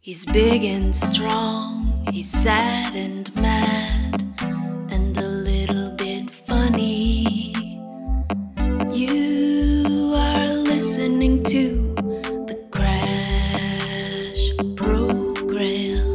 He's big and strong, he's sad and mad, and a little bit funny. You are listening to the Crash Program.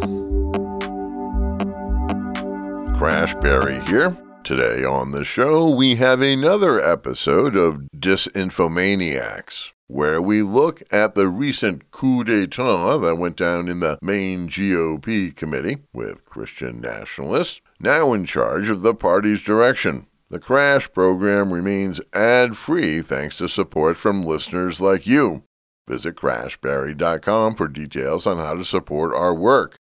Crash Barry here. Today on the show, we have another episode of Disinfomaniacs, where we look at the recent coup d'etat that went down in the Maine GOP committee with Christian nationalists now in charge of the party's direction. The Crash program remains ad free thanks to support from listeners like you. Visit crashbarry.com for details on how to support our work.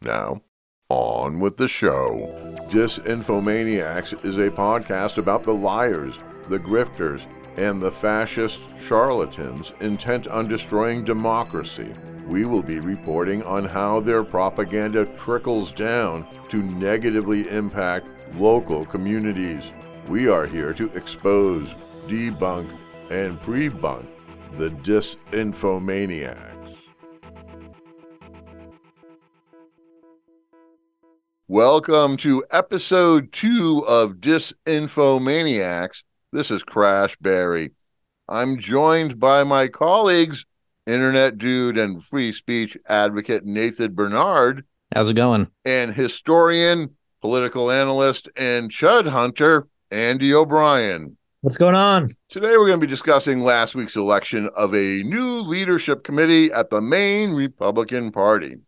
Now, on with the show. Disinfomaniacs is a podcast about the liars, the grifters, and the fascist charlatans intent on destroying democracy. We will be reporting on how their propaganda trickles down to negatively impact local communities. We are here to expose, debunk, and pre-bunk the disinfomaniacs. Welcome to episode two of Disinfomaniacs. This is Crash Barry. I'm joined by my colleagues, internet dude and free speech advocate Nathan Bernard, How's it going? and historian, political analyst, and chud hunter, Andy O'Brien. What's going on? Today, we're going to be discussing last week's election of a new leadership committee at the Maine Republican Party.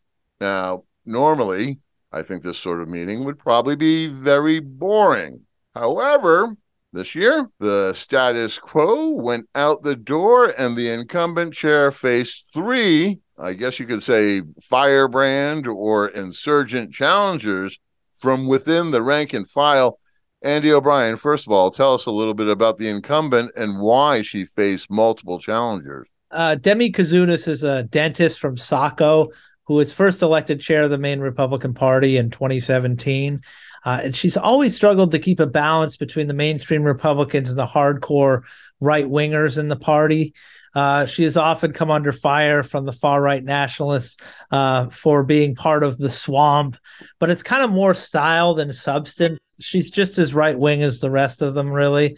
Now, normally, I think this sort of meeting would probably be very boring. However, this year, the status quo went out the door, and the incumbent chair faced three, I guess you could say, firebrand or insurgent challengers from within the rank and file. Andy O'Brien, first of all, tell us a little bit about the incumbent and why she faced multiple challengers. Uh, Demi Kouzounas is a dentist from Saco who was first elected chair of the Maine Republican Party in 2017. Uh, and she's always struggled to keep a balance between the mainstream Republicans and the hardcore right wingers in the party. Uh, she has often come under fire from the far right nationalists uh, for being part of the swamp, but it's kind of more style than substance. She's just as right wing as the rest of them, really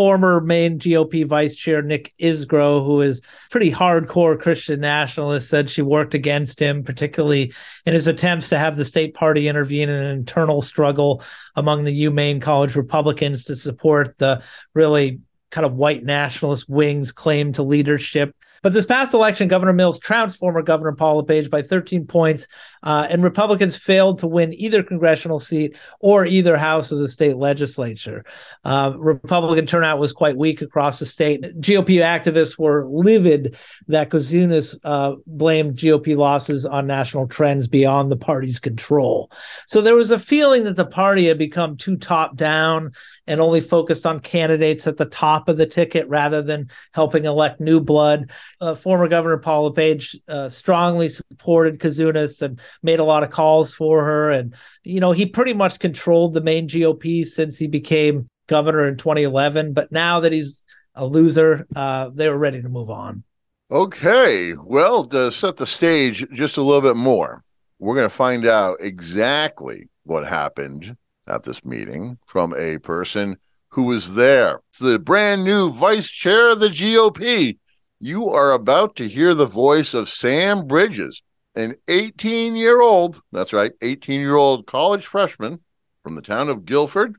former Maine GOP vice chair Nick Isgro, who is pretty hardcore Christian nationalist, said she worked against him, particularly in his attempts to have the state party intervene in an internal struggle among the UMaine College Republicans to support the really kind of white nationalist wing's claim to leadership. But this past election, Governor Mills trounced former Governor Paul LePage by 13 points, uh, and Republicans failed to win either congressional seat or either house of the state legislature. Uh, Republican turnout was quite weak across the state. GOP activists were livid that Kouzounas uh, blamed GOP losses on national trends beyond the party's control. So there was a feeling that the party had become too top down and only focused on candidates at the top of the ticket rather than helping elect new blood. Uh, former Governor Paul LePage uh, strongly supported Kouzounas and made a lot of calls for her. And, you know, he pretty much controlled the Maine GOP since he became governor in 2011. But now that he's a loser, uh, they were ready to move on. Okay, well, to set the stage just a little bit more, we're going to find out exactly what happened at this meeting from a person who was there. It's the brand new vice chair of the GOP. You are about to hear the voice of Sam Bridges, an 18 year old, that's right, 18 year old college freshman from the town of Guilford,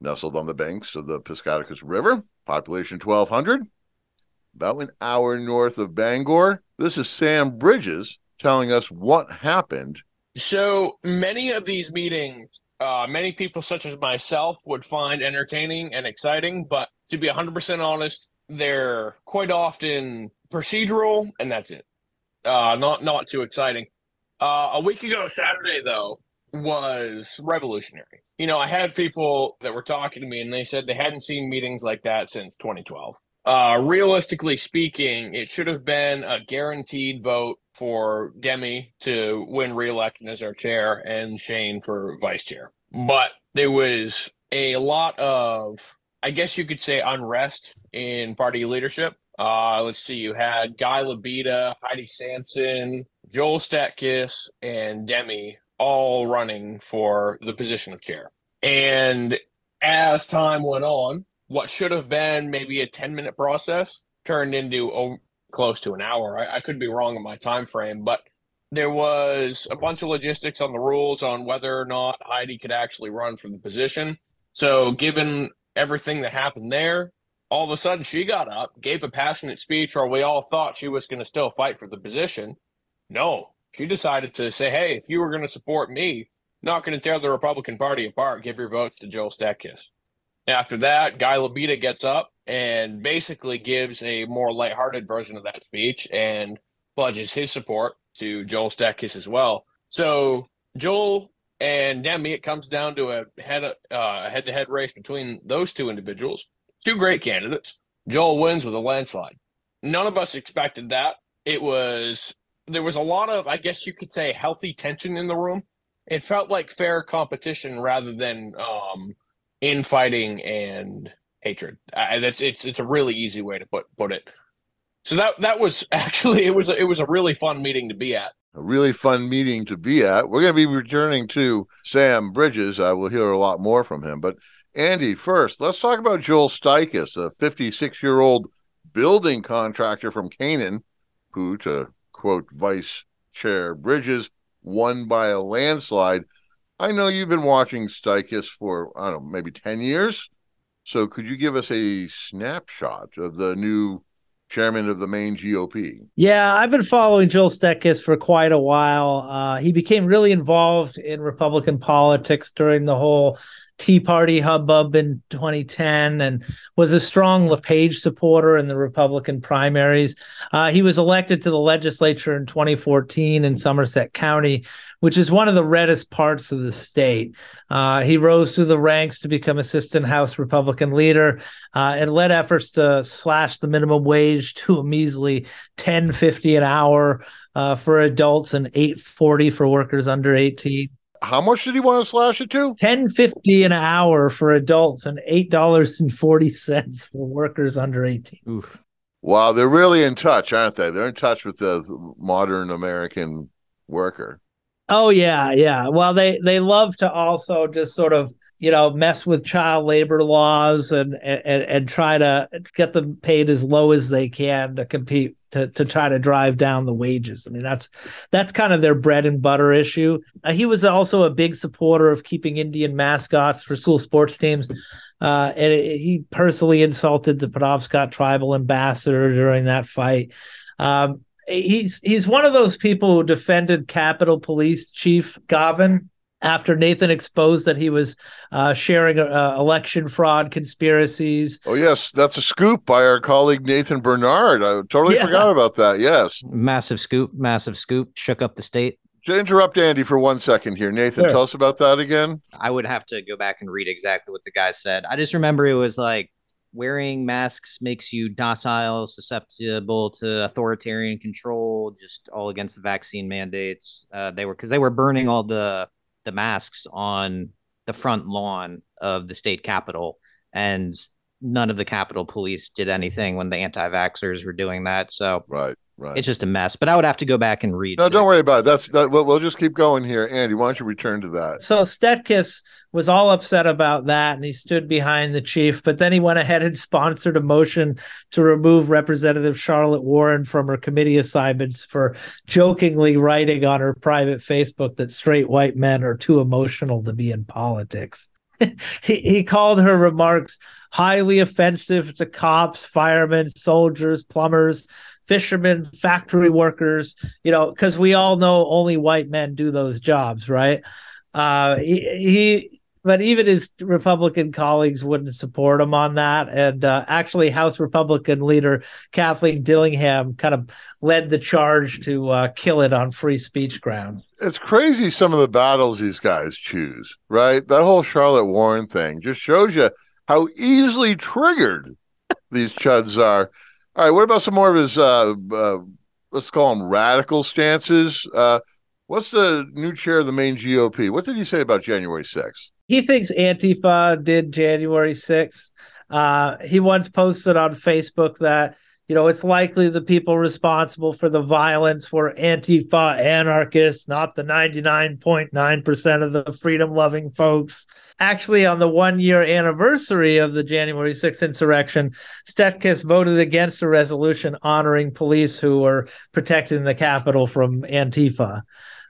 nestled on the banks of the Piscataquis River, population 1,200, about an hour north of Bangor. This is Sam Bridges telling us what happened. So many of these meetings uh, many people, such as myself, would find entertaining and exciting. But to be 100% honest, they're quite often procedural, and that's it. Uh, not not too exciting. Uh, a week ago, Saturday though, was revolutionary. You know, I had people that were talking to me, and they said they hadn't seen meetings like that since 2012. Uh, realistically speaking, it should have been a guaranteed vote for Demi to win re-election as our chair and Shane for vice chair. But there was a lot of, I guess you could say, unrest in party leadership. Uh, let's see, you had Guy Lebida, Heidi Sampson, Joel Stetkis, and Demi all running for the position of chair. And as time went on, what should have been maybe a 10 minute process turned into close to an hour. I, I could be wrong in my time frame, but there was a bunch of logistics on the rules on whether or not Heidi could actually run for the position. So, given everything that happened there, all of a sudden she got up, gave a passionate speech, or we all thought she was going to still fight for the position. No, she decided to say, hey, if you were going to support me, not going to tear the Republican Party apart, give your votes to Joel Stetkis. After that, Guy Lebida gets up and basically gives a more lighthearted version of that speech and pledges his support to Joel Stetkis as well. So Joel and Demi, it comes down to a head uh, head to head race between those two individuals. Two great candidates. Joel wins with a landslide. None of us expected that. It was there was a lot of, I guess you could say, healthy tension in the room. It felt like fair competition rather than um, infighting and hatred. Uh, that's it's it's a really easy way to put put it. So that that was actually it was a, it was a really fun meeting to be at. A really fun meeting to be at. We're going to be returning to Sam Bridges. I will hear a lot more from him. But Andy, first, let's talk about Joel Stetkis, a 56 year old building contractor from Canaan, who, to quote Vice Chair Bridges, won by a landslide. I know you've been watching Stetkis for, I don't know, maybe 10 years. So could you give us a snapshot of the new chairman of the Maine GOP. Yeah, I've been following Joel Stetkis for quite a while. Uh, he became really involved in Republican politics during the whole Tea Party hubbub in 2010 and was a strong LePage supporter in the Republican primaries. Uh, he was elected to the legislature in 2014 in Somerset County, which is one of the reddest parts of the state. Uh, he rose through the ranks to become assistant House Republican leader uh, and led efforts to slash the minimum wage to a measly 10.50 an hour uh, for adults and 8.40 for workers under 18 how much did he want to slash it to? Ten fifty an hour for adults and eight dollars and forty cents for workers under eighteen. Oof. Wow, they're really in touch, aren't they? They're in touch with the modern American worker. Oh yeah, yeah. Well, they they love to also just sort of you know mess with child labor laws and and and try to get them paid as low as they can to compete to to try to drive down the wages. I mean that's that's kind of their bread and butter issue. Uh, he was also a big supporter of keeping Indian mascots for school sports teams. Uh, and it, he personally insulted the Penobscot tribal ambassador during that fight. Um, he's he's one of those people who defended Capitol Police Chief Gauvin after Nathan exposed that he was uh, sharing uh, election fraud conspiracies. Oh yes, that's a scoop by our colleague Nathan Bernard. I totally yeah. forgot about that. Yes, massive scoop, massive scoop, shook up the state. To interrupt Andy for one second here, Nathan, sure. tell us about that again. I would have to go back and read exactly what the guy said. I just remember it was like wearing masks makes you docile, susceptible to authoritarian control, just all against the vaccine mandates. Uh, they were because they were burning all the the masks on the front lawn of the state capitol and none of the capitol police did anything when the anti-vaxxers were doing that. So right right. It's just a mess but i would have to go back and read no don't worry about it. That's that we'll, we'll just keep going here. Andy why don't you return to that? So stetkis was all upset about that and he stood behind the chief but then he went ahead and sponsored a motion to remove representative charlotte warren from her committee assignments for jokingly writing on her private facebook that straight white men are too emotional to be in politics. He, he called her remarks highly offensive to cops firemen soldiers plumbers fishermen factory workers you know because we all know only white men do those jobs right uh, he, he but even his Republican colleagues wouldn't support him on that. And uh, actually, House Republican leader Kathleen Dillingham kind of led the charge to uh, kill it on free speech grounds. It's crazy some of the battles these guys choose, right? That whole Charlotte Warren thing just shows you how easily triggered these chuds are. All right, what about some more of his, uh, uh let's call them radical stances? Uh, what's the new chair of the Maine GOP? What did he say about January 6th? he thinks Antifa did January 6th. Uh, he once posted on Facebook that you know, it's likely the people responsible for the violence were Antifa anarchists, not the 99.9% of the freedom loving folks. Actually, on the one year anniversary of the January 6th insurrection, Stetkis voted against a resolution honoring police who were protecting the Capitol from Antifa.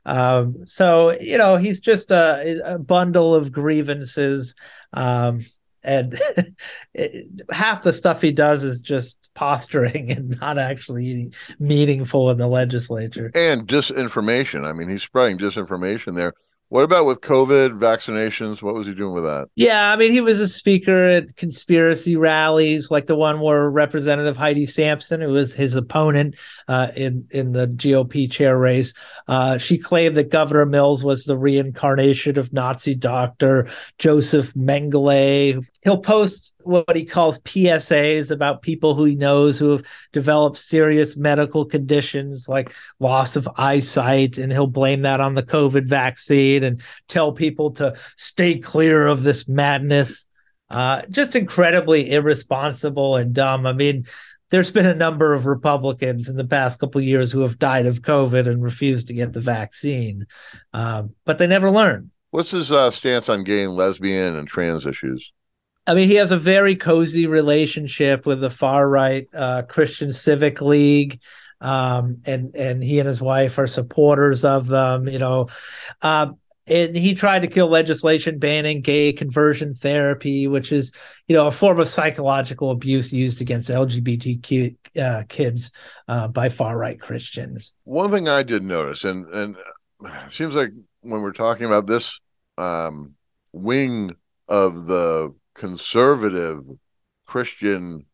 Um, so, you know, he's just a, a bundle of grievances. Um, and it, half the stuff he does is just posturing and not actually meaningful in the legislature. And disinformation. I mean he's spreading disinformation there what about with COVID vaccinations? What was he doing with that? Yeah, I mean, he was a speaker at conspiracy rallies, like the one where Representative Heidi Sampson, who was his opponent uh, in in the GOP chair race, uh, she claimed that Governor Mills was the reincarnation of Nazi doctor Joseph Mengele. He'll post what he calls PSAs about people who he knows who have developed serious medical conditions like loss of eyesight, and he'll blame that on the COVID vaccine and tell people to stay clear of this madness. Uh, just incredibly irresponsible and dumb. I mean, there's been a number of Republicans in the past couple years who have died of COVID and refused to get the vaccine, uh, but they never learn. What's his uh, stance on gay and lesbian and trans issues? I mean, he has a very cozy relationship with the far right uh, Christian Civic League, um, and and he and his wife are supporters of them. You know, uh, and he tried to kill legislation banning gay conversion therapy, which is you know a form of psychological abuse used against LGBTQ uh, kids uh, by far right Christians. One thing I did notice, and and it seems like when we're talking about this um, wing of the conservative Christian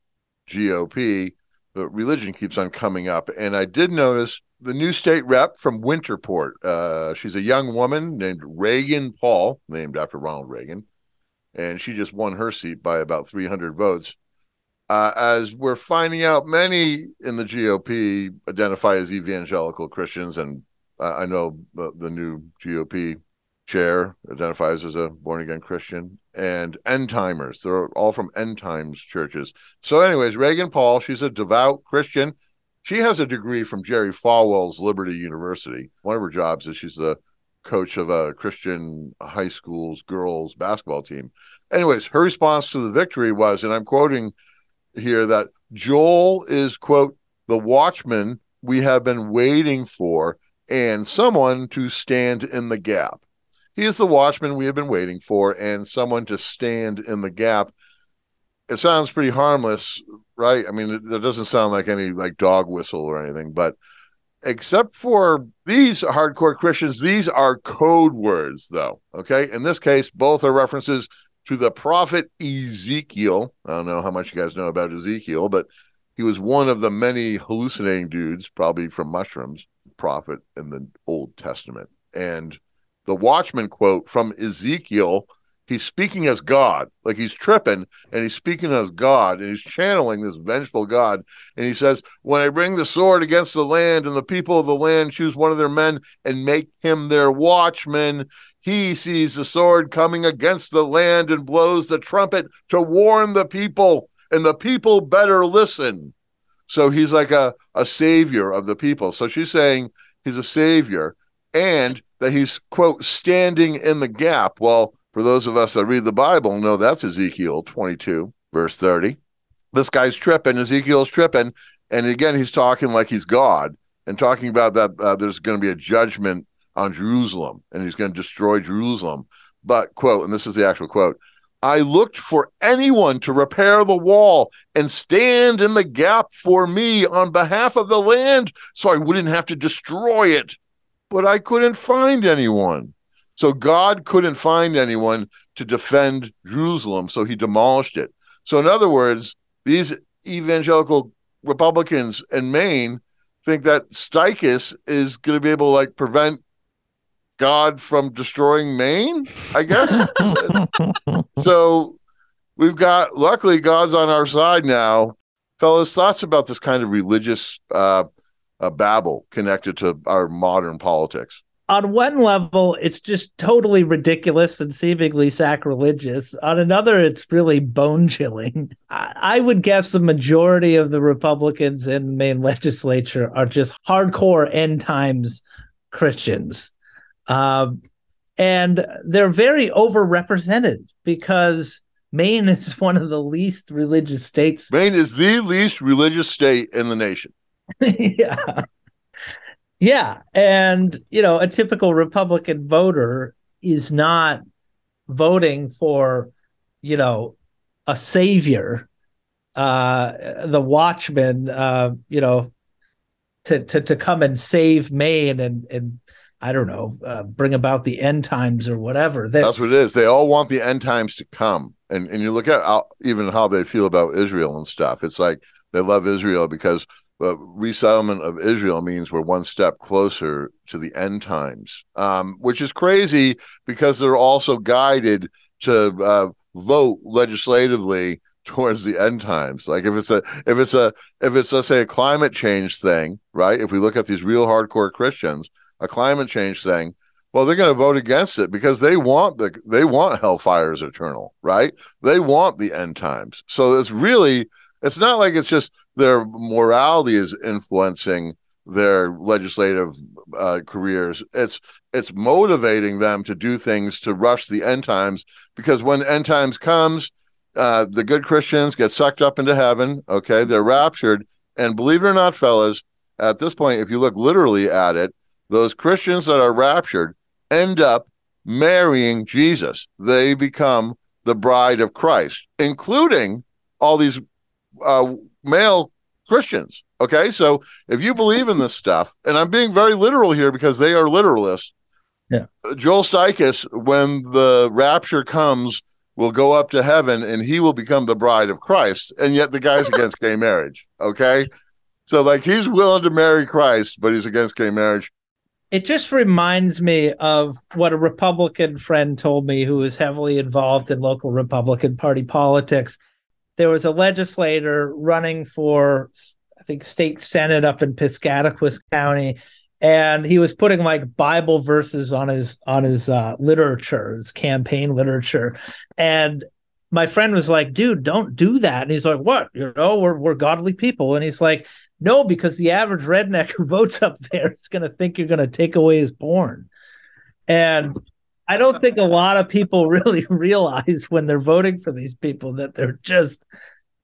GOP, but religion keeps on coming up. And I did notice the new state rep from Winterport. Uh, she's a young woman named Reagan Paul, named after Ronald Reagan, and she just won her seat by about 300 votes. Uh, as we're finding out, many in the GOP identify as evangelical Christians, and I know the, the new GOP chair identifies as a born again Christian, and end timers. They're all from end times churches. So, anyways, Reagan Paul, she's a devout Christian. She has a degree from Jerry Falwell's Liberty University. One of her jobs is she's the coach of a Christian high school's girls basketball team. Anyways, her response to the victory was, and I'm quoting here, that Joel is, quote, the watchman we have been waiting for and someone to stand in the gap. He is the watchman we have been waiting for and someone to stand in the gap. It sounds pretty harmless, right? I mean, it, it doesn't sound like any like dog whistle or anything, but except for these hardcore Christians, these are code words, though. Okay. In this case, both are references to the prophet Ezekiel. I don't know how much you guys know about Ezekiel, but he was one of the many hallucinating dudes, probably from mushrooms, prophet in the Old Testament. And the Watchman quote from Ezekiel. He's speaking as God, like he's tripping and he's speaking as God and he's channeling this vengeful God. And he says, When I bring the sword against the land and the people of the land choose one of their men and make him their watchman, he sees the sword coming against the land and blows the trumpet to warn the people, and the people better listen. So he's like a, a savior of the people. So she's saying he's a savior and that he's, quote, standing in the gap. Well, for those of us that read the Bible, know that's Ezekiel 22, verse 30. This guy's tripping, Ezekiel's tripping. And again, he's talking like he's God and talking about that uh, there's going to be a judgment on Jerusalem and he's going to destroy Jerusalem. But, quote, and this is the actual quote I looked for anyone to repair the wall and stand in the gap for me on behalf of the land so I wouldn't have to destroy it but I couldn't find anyone. So God couldn't find anyone to defend Jerusalem, so he demolished it. So, in other words, these evangelical Republicans in Maine think that Stetkis is going to be able to like prevent God from destroying Maine, I guess. so we've got, luckily, God's on our side now. Fellas, thoughts about this kind of religious uh, a babble connected to our modern politics. on one level, it's just totally ridiculous and seemingly sacrilegious. On another, it's really bone chilling. I, I, would guess the majority of the Republicans in the Maine legislature are just hardcore end times Christians. Um, and they're very overrepresented because Maine is one of the least religious states. Maine is the least religious state in the nation. yeah. Yeah. And, you know, a typical Republican voter is not voting for, you know, a savior, uh, the watchman, uh, you know, to, to, to come and save Maine and, and, I don't know, uh, bring about the end times or whatever. They're, That's what it is. They all want the end times to come, and and you look at how, even how they feel about Israel and stuff. It's like they love Israel because but resettlement of Israel means we're one step closer to the end times, um, which is crazy because they're also guided to uh, vote legislatively towards the end times. Like if it's a if it's a if it's let's say a climate change thing, right? If we look at these real hardcore Christians, a climate change thing, well, they're going to vote against it because they want the they want hellfires eternal, right? They want the end times. So it's really it's not like it's just their morality is influencing their legislative uh, careers. It's it's motivating them to do things to rush the end times because when end times comes, uh, the good Christians get sucked up into heaven. Okay, they're raptured, and believe it or not, fellas, at this point, if you look literally at it, those Christians that are raptured end up marrying Jesus. They become the bride of Christ, including all these uh, male Christians. Okay, so if you believe in this stuff, and I'm being very literal here because they are literalists. Yeah, Joel Stetkis, when the rapture comes, will go up to heaven and he will become the bride of Christ, and yet the guy's against gay marriage. Okay, so like he's willing to marry Christ, but he's against gay marriage. It just reminds me of what a Republican friend told me who was heavily involved in local Republican Party politics there was a legislator running for I think state senate up in Piscataquis County, and he was putting like Bible verses on his on his uh, literature, his campaign literature, and my friend was like, "Dude, don't do that." And he's like, "What? You know, we're we're godly people," and he's like. No, because the average redneck who votes up there is going to think you're going to take away his porn. And I don't think a lot of people really realize when they're voting for these people that they're just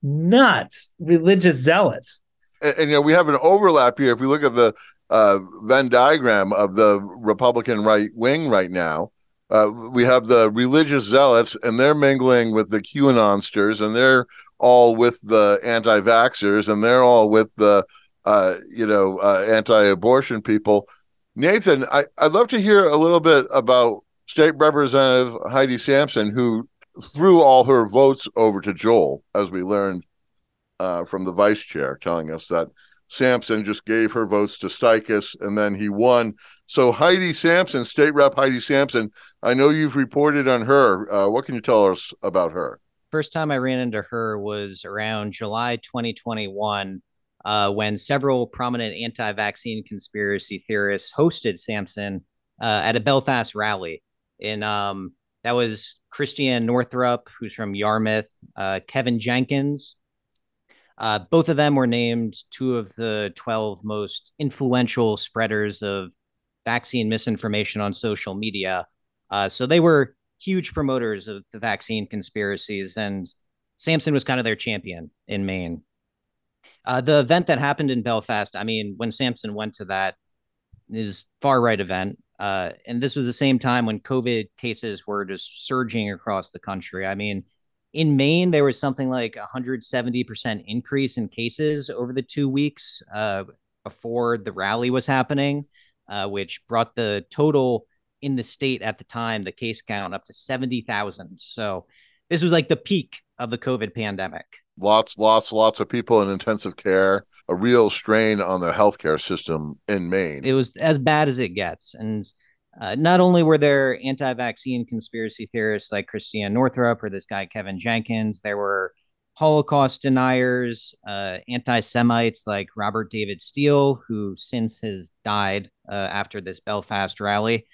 nuts religious zealots. And, and you know, we have an overlap here. If we look at the uh, Venn diagram of the Republican right wing right now, uh, we have the religious zealots, and they're mingling with the QAnonsters, and they're all with the anti-vaxxers, and they're all with the uh, you know uh, anti-abortion people. Nathan, I, I'd love to hear a little bit about State Representative Heidi Sampson, who threw all her votes over to Joel, as we learned uh, from the vice chair, telling us that Sampson just gave her votes to Stetkis and then he won. So Heidi Sampson, State Rep Heidi Sampson, I know you've reported on her. Uh, what can you tell us about her? First time I ran into her was around July 2021. Uh, when several prominent anti-vaccine conspiracy theorists hosted Sampson uh, at a Belfast rally in um, that was Christiane Northrup, who's from Yarmouth, uh, Kevin Jenkins. Uh, both of them were named two of the 12 most influential spreaders of vaccine misinformation on social media. Uh, so they were huge promoters of the vaccine conspiracies, and Sampson was kind of their champion in Maine. Uh, the event that happened in Belfast, I mean, when Sampson went to that, is far right event. Uh, and this was the same time when COVID cases were just surging across the country. I mean, in Maine, there was something like 170% increase in cases over the two weeks uh, before the rally was happening, uh, which brought the total in the state at the time, the case count up to 70,000. So this was like the peak of the COVID pandemic. Lots, lots, lots of people in intensive care a real strain on the healthcare system in Maine. It was as bad as it gets. And uh, not only were there anti vaccine conspiracy theorists like Christiane Northrup or this guy, Kevin Jenkins, there were Holocaust deniers, uh, anti Semites like Robert David Steele, who since has died uh, after this Belfast rally.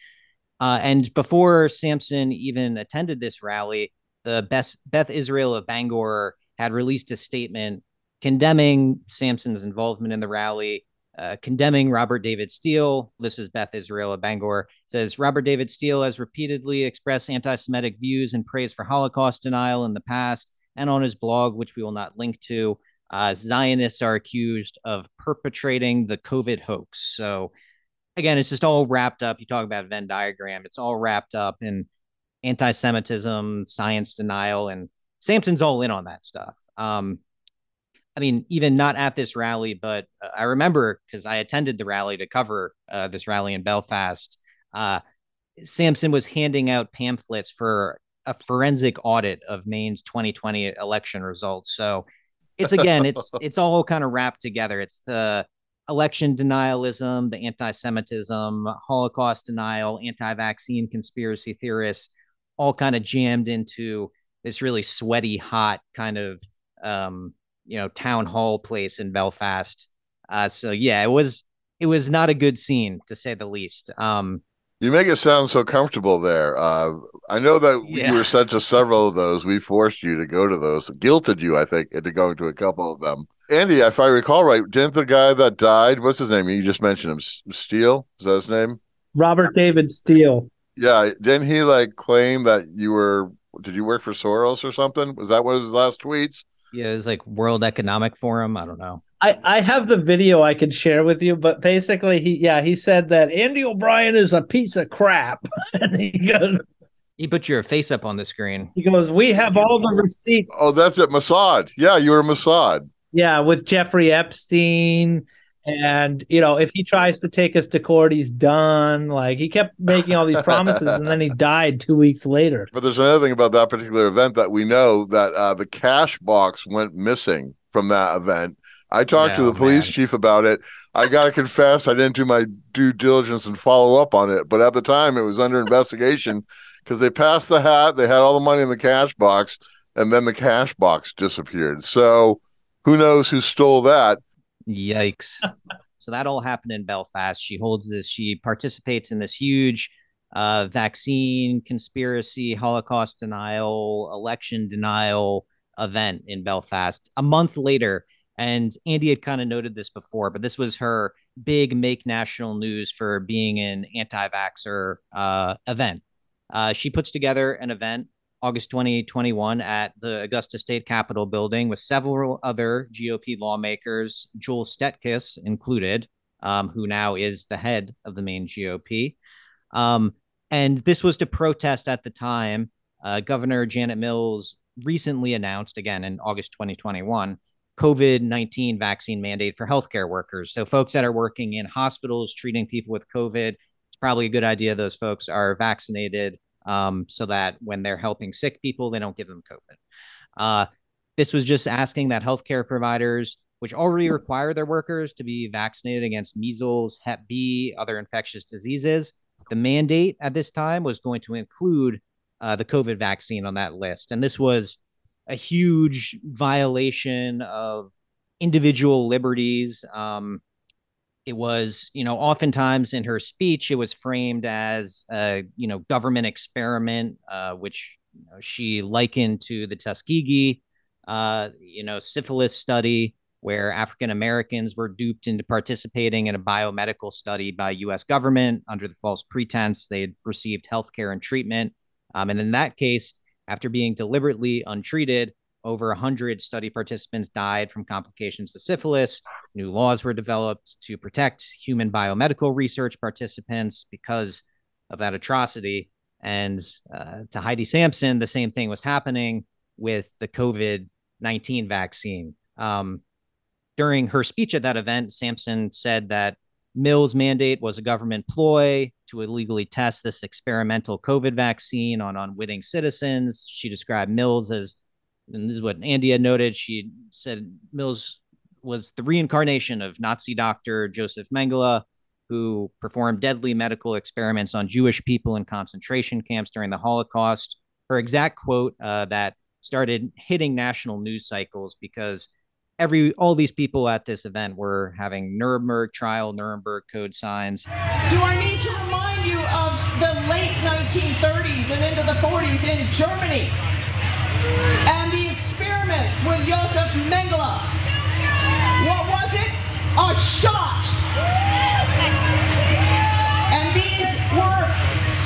Uh, and before Sampson even attended this rally, the Beth, Beth Israel of Bangor had released a statement condemning Sampson's involvement in the rally, uh, condemning Robert David Steele. This is Beth Israel of Bangor. Says Robert David Steele has repeatedly expressed anti-Semitic views and praise for Holocaust denial in the past, and on his blog, which we will not link to. Uh, Zionists are accused of perpetrating the COVID hoax. So, again, it's just all wrapped up. You talk about Venn diagram; it's all wrapped up in anti-Semitism, science denial, and Sampson's all in on that stuff. Um, I mean, even not at this rally, but uh, I remember because I attended the rally to cover uh, this rally in Belfast. Uh, Sampson was handing out pamphlets for a forensic audit of Maine's 2020 election results. So it's again, it's it's all kind of wrapped together. It's the election denialism, the anti-Semitism, Holocaust denial, anti-vaccine conspiracy theorists, all kind of jammed into this really sweaty, hot kind of um, you know town hall place in Belfast. Uh, so yeah, it was it was not a good scene to say the least. Um, you make it sound so comfortable there. Uh, I know that yeah. you were sent to several of those. We forced you to go to those, guilted you, I think, into going to a couple of them. Andy, if I recall right, didn't the guy that died, what's his name? You just mentioned him, Steele. Is that his name? Robert David Steele. Yeah, didn't he like claim that you were? Did you work for Soros or something? Was that one of his last tweets? Yeah, it's like World Economic Forum. I don't know. I, I have the video I can share with you, but basically he yeah, he said that Andy O'Brien is a piece of crap. and he goes He put your face up on the screen. He goes, We have all the receipts. Oh, that's it. Mossad. Yeah, you were Mossad. Yeah, with Jeffrey Epstein and you know, if he tries to take us to court, he's done. Like he kept making all these promises, and then he died two weeks later. But there's another thing about that particular event that we know that uh, the cash box went missing from that event. I talked to the police man. chief about it. I got to confess, I didn't do my due diligence and follow up on it. But at the time, it was under investigation because they passed the hat, they had all the money in the cash box, and then the cash box disappeared. So who knows who stole that? Yikes. so that all happened in Belfast. She holds this, she participates in this huge uh, vaccine conspiracy, Holocaust denial, election denial event in Belfast. A month later, and Andy had kind of noted this before, but this was her big make national news for being an anti vaxxer uh, event. Uh, she puts together an event August 2021 at the Augusta State Capitol building with several other GOP lawmakers, Joel Stetkis included, um, who now is the head of the Maine GOP. Um, and this was to protest at the time. Uh, Governor Janet Mills recently announced, again in August 2021, COVID 19 vaccine mandate for healthcare workers. So, folks that are working in hospitals treating people with COVID, it's probably a good idea those folks are vaccinated um, so that when they're helping sick people, they don't give them COVID. Uh, this was just asking that healthcare providers, which already require their workers to be vaccinated against measles, Hep B, other infectious diseases. The mandate at this time was going to include uh, the COVID vaccine on that list. And this was a huge violation of individual liberties. Um, it was you know oftentimes in her speech it was framed as a you know government experiment uh, which you know, she likened to the tuskegee uh, you know syphilis study where african americans were duped into participating in a biomedical study by us government under the false pretense they had received health care and treatment. Um, and in that case after being deliberately untreated over 100 study participants died from complications to syphilis. New laws were developed to protect human biomedical research participants because of that atrocity. And uh, to Heidi Sampson, the same thing was happening with the COVID 19 vaccine. Um, during her speech at that event, Sampson said that Mills' mandate was a government ploy to illegally test this experimental COVID vaccine on unwitting citizens. She described Mills as and this is what Andy had noted. She said Mills was the reincarnation of Nazi doctor Joseph Mengele, who performed deadly medical experiments on Jewish people in concentration camps during the Holocaust. Her exact quote uh, that started hitting national news cycles because every all these people at this event were having Nuremberg trial, Nuremberg code signs. Do I need to remind you of the late 1930s and into the 40s in Germany and with Josef Mengele? What was it? A shot. And these were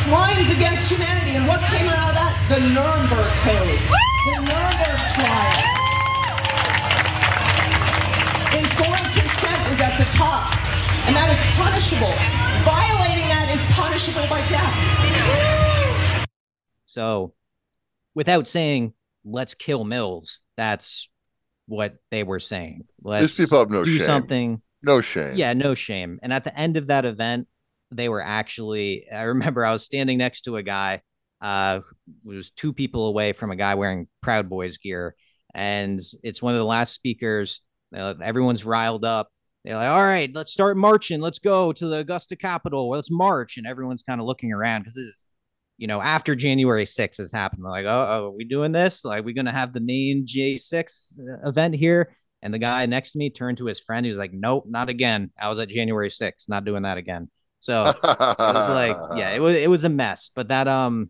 crimes against humanity. And what came out of that? The Nuremberg Code. The Nuremberg trial. Informed consent is at the top, and that is punishable. Violating that is punishable by death. So, without saying "let's kill Mills," that's what they were saying. Let's These people have no do shame. something. No shame. Yeah, no shame. And at the end of that event, they were actually. I remember I was standing next to a guy. Uh, was two people away from a guy wearing Proud Boys gear, and it's one of the last speakers uh, everyone's riled up. They're like, all right, let's start marching. Let's go to the Augusta Capitol. Let's march. And everyone's kind of looking around because this is, you know, after January 6th has happened. Like, oh, oh, are we doing this? Like, we're going to have the Maine J6 uh, event here? And the guy next to me turned to his friend. He was like, nope, not again. I was at January 6th, not doing that again. So it was like, yeah, it was, it was a mess. But that, um,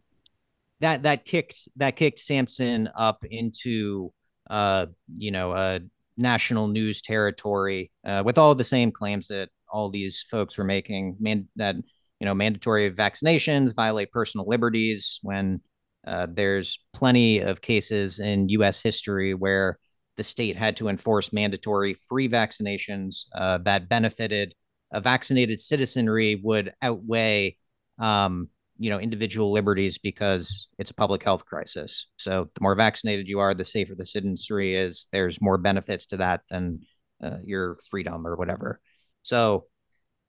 that, that kicked, that kicked Sampson up into, uh, you know, uh, national news territory uh, with all the same claims that all these folks were making man- that you know mandatory vaccinations violate personal liberties when uh, there's plenty of cases in US history where the state had to enforce mandatory free vaccinations uh, that benefited a vaccinated citizenry would outweigh um, you know individual liberties because it's a public health crisis. So the more vaccinated you are, the safer the citizenry is. There's more benefits to that than uh, your freedom or whatever. So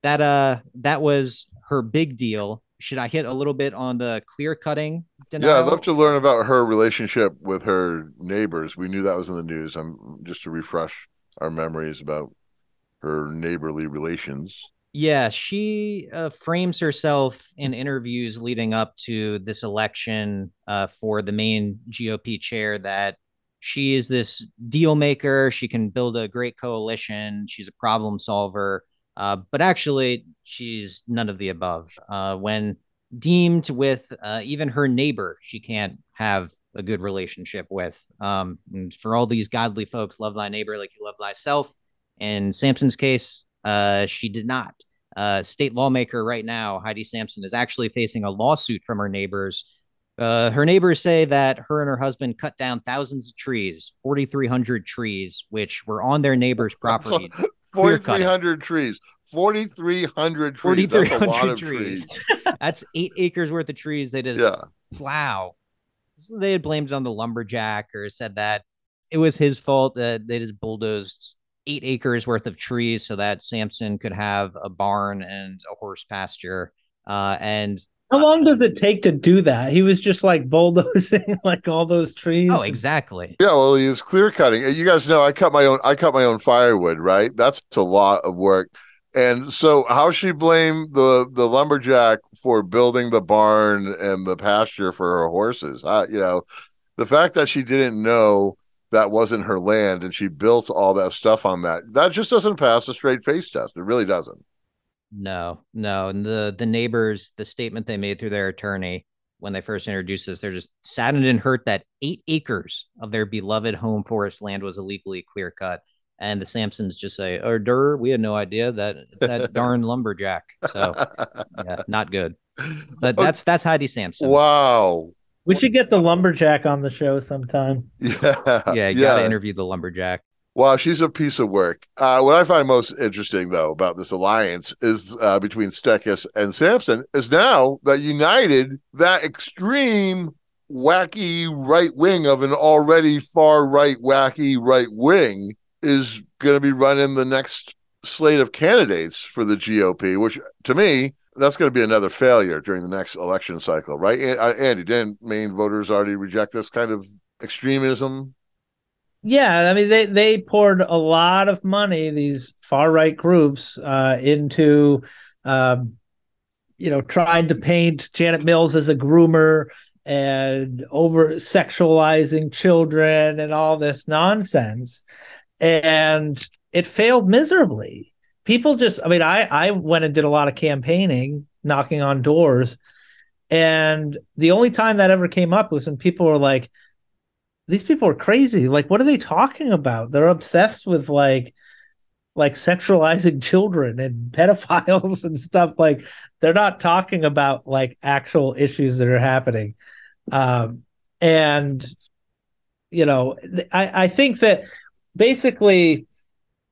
that uh that was her big deal. Should I hit a little bit on the clear cutting? Denial? Yeah, I'd love to learn about her relationship with her neighbors. We knew that was in the news. I'm just to refresh our memories about her neighborly relations. Yeah, she uh, frames herself in interviews leading up to this election uh, for the Maine GOP chair that she is this deal maker. She can build a great coalition. She's a problem solver. Uh, but actually, she's none of the above. Uh, when deemed with uh, even her neighbor, she can't have a good relationship with. Um, for all these godly folks, love thy neighbor like you love thyself. In Sampson's case, uh, she did not. Uh, state lawmaker right now, Heidi Sampson, is actually facing a lawsuit from her neighbors. Uh, her neighbors say that her and her husband cut down thousands of trees, 4,300 trees, which were on their neighbor's property. 4,300 trees. 4,300 trees. 4,300 trees. trees. That's eight acres worth of trees. They just yeah. plow. They had blamed on the lumberjack or said that it was his fault that they just bulldozed eight acres worth of trees so that Sampson could have a barn and a horse pasture. Uh, and how long does it take to do that? He was just like bulldozing like all those trees. Oh, exactly. Yeah, well, he was clear cutting. You guys know I cut my own. I cut my own firewood. Right, that's a lot of work. And so, how she blame the the lumberjack for building the barn and the pasture for her horses? Uh, you know, the fact that she didn't know that wasn't her land and she built all that stuff on that. That just doesn't pass a straight face test. It really doesn't. No, no. And the the neighbors, the statement they made through their attorney when they first introduced this, they're just saddened and hurt that eight acres of their beloved home forest land was illegally clear cut. And the Sampsons just say, "Oh, der, we had no idea that it's that darn lumberjack." So, yeah, not good. But oh, that's that's Heidi Sampson. Wow, we should get the lumberjack on the show sometime. Yeah. Yeah, you gotta interview the lumberjack. Well, she's a piece of work. Uh, what I find most interesting, though, about this alliance is uh, between Stetkis and Sampson is now that united that extreme, wacky right wing of an already far right, wacky right wing is going to be running the next slate of candidates for the GOP, which to me that's going to be another failure during the next election cycle, right? Uh, Andy, didn't Maine voters already reject this kind of extremism? Yeah, I mean they they poured a lot of money these far right groups uh, into, um, you know, trying to paint Janet Mills as a groomer, and over sexualizing children and all this nonsense. And it failed miserably. People just, I mean, I, I went and did a lot of campaigning, knocking on doors. And the only time that ever came up was when people were like, these people are crazy. Like, what are they talking about? They're obsessed with like, like sexualizing children and pedophiles and stuff like they're not talking about like actual issues that are happening um, and you know I, I think that basically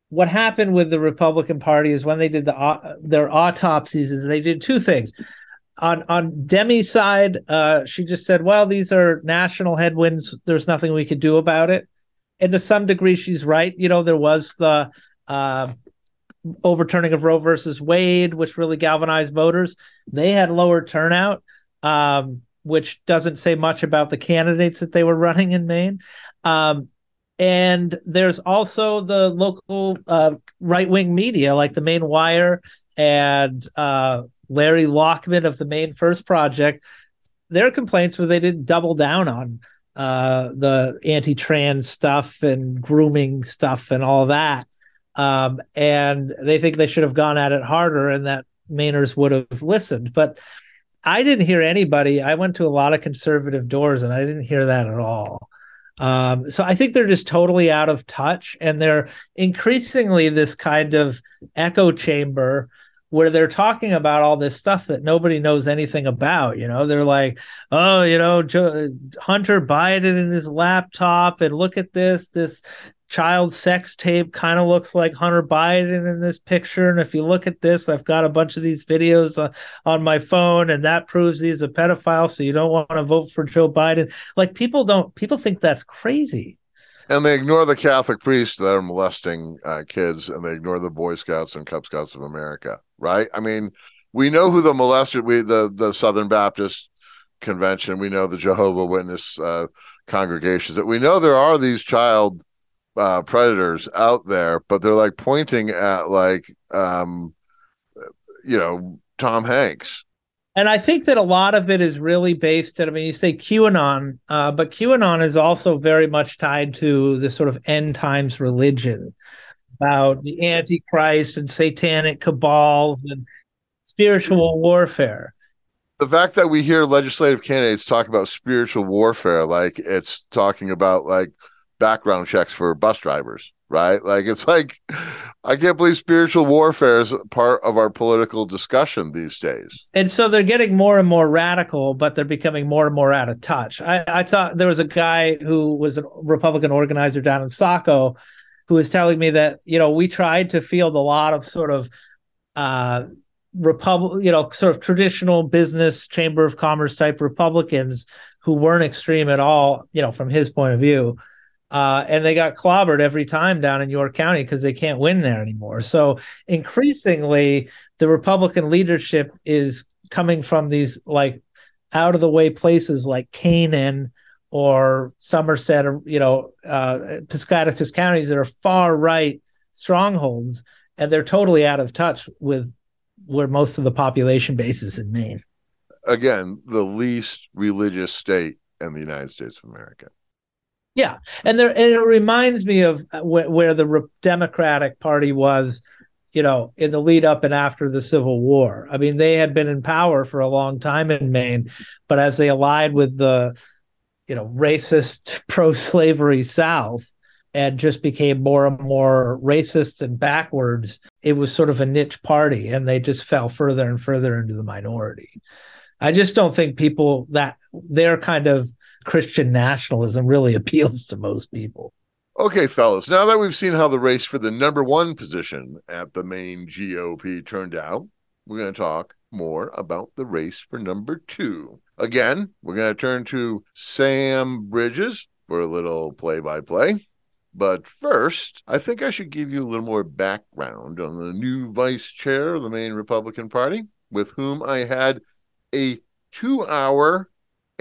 what happened with the republican party is when they did the uh, their autopsies is they did two things on on demi's side uh, she just said well these are national headwinds there's nothing we could do about it and to some degree she's right you know there was the uh, overturning of Roe versus Wade, which really galvanized voters. They had lower turnout, um, which doesn't say much about the candidates that they were running in Maine. Um, and there's also the local uh, right wing media, like the Maine Wire and uh, Larry Lockman of the Maine First Project. Their complaints were they didn't double down on uh, the anti trans stuff and grooming stuff and all that um, and they think they should have gone at it harder and that Mainers would have listened. But I didn't hear anybody. I went to a lot of conservative doors and I didn't hear that at all. Um, so I think they're just totally out of touch and they're increasingly this kind of echo chamber where they're talking about all this stuff that nobody knows anything about. You know, they're like, oh, you know, Hunter Biden in his laptop, and look at this, this child sex tape kind of looks like Hunter Biden in this picture. And if you look at this, I've got a bunch of these videos uh, on my phone, and that proves he's a pedophile. So you don't want to vote for Joe Biden. Like people don't, people think that's crazy. And they ignore the Catholic priests that are molesting uh, kids, and they ignore the Boy Scouts and Cub Scouts of America, right? I mean, we know who the molested, we the the Southern Baptist Convention, we know the Jehovah Witness uh, congregations. That we know there are these child uh, predators out there, but they're like pointing at like um, you know Tom Hanks. And I think that a lot of it is really based. I mean, you say QAnon, uh, but QAnon is also very much tied to the sort of end times religion about the Antichrist and satanic cabals and spiritual warfare the fact that we hear legislative candidates talk about spiritual warfare like it's talking about like background checks for bus drivers, right? Like it's like I can't believe spiritual warfare is part of our political discussion these days. And so they're getting more and more radical, but they're becoming more and more out of touch. I, I thought there was a guy who was a Republican organizer down in Saco who was telling me that, you know, we tried to field a lot of sort of uh republic you know sort of traditional business chamber of commerce type republicans who weren't extreme at all you know from his point of view uh, and they got clobbered every time down in York County because they can't win there anymore. So increasingly, the Republican leadership is coming from these like out of the way places like Canaan or Somerset or you know uh, Piscataquis counties that are far right strongholds, and they're totally out of touch with where most of the population base is in Maine. Again, the least religious state in the United States of America. Yeah, and there and it reminds me of uh, wh- where the Re- Democratic Party was, you know, in the lead up and after the Civil War. I mean, they had been in power for a long time in Maine, but as they allied with the, you know, racist pro-slavery South and just became more and more racist and backwards, it was sort of a niche party, and they just fell further and further into the minority. I just don't think people that they're kind of Christian nationalism really appeals to most people. Okay, fellas, now that we've seen how the race for the number one position at the Maine GOP turned out, we're going to talk more about the race for number two. Again, we're going to turn to Sam Bridges for a little play by play. But first, I think I should give you a little more background on the new vice chair of the Maine Republican Party, with whom I had a two hour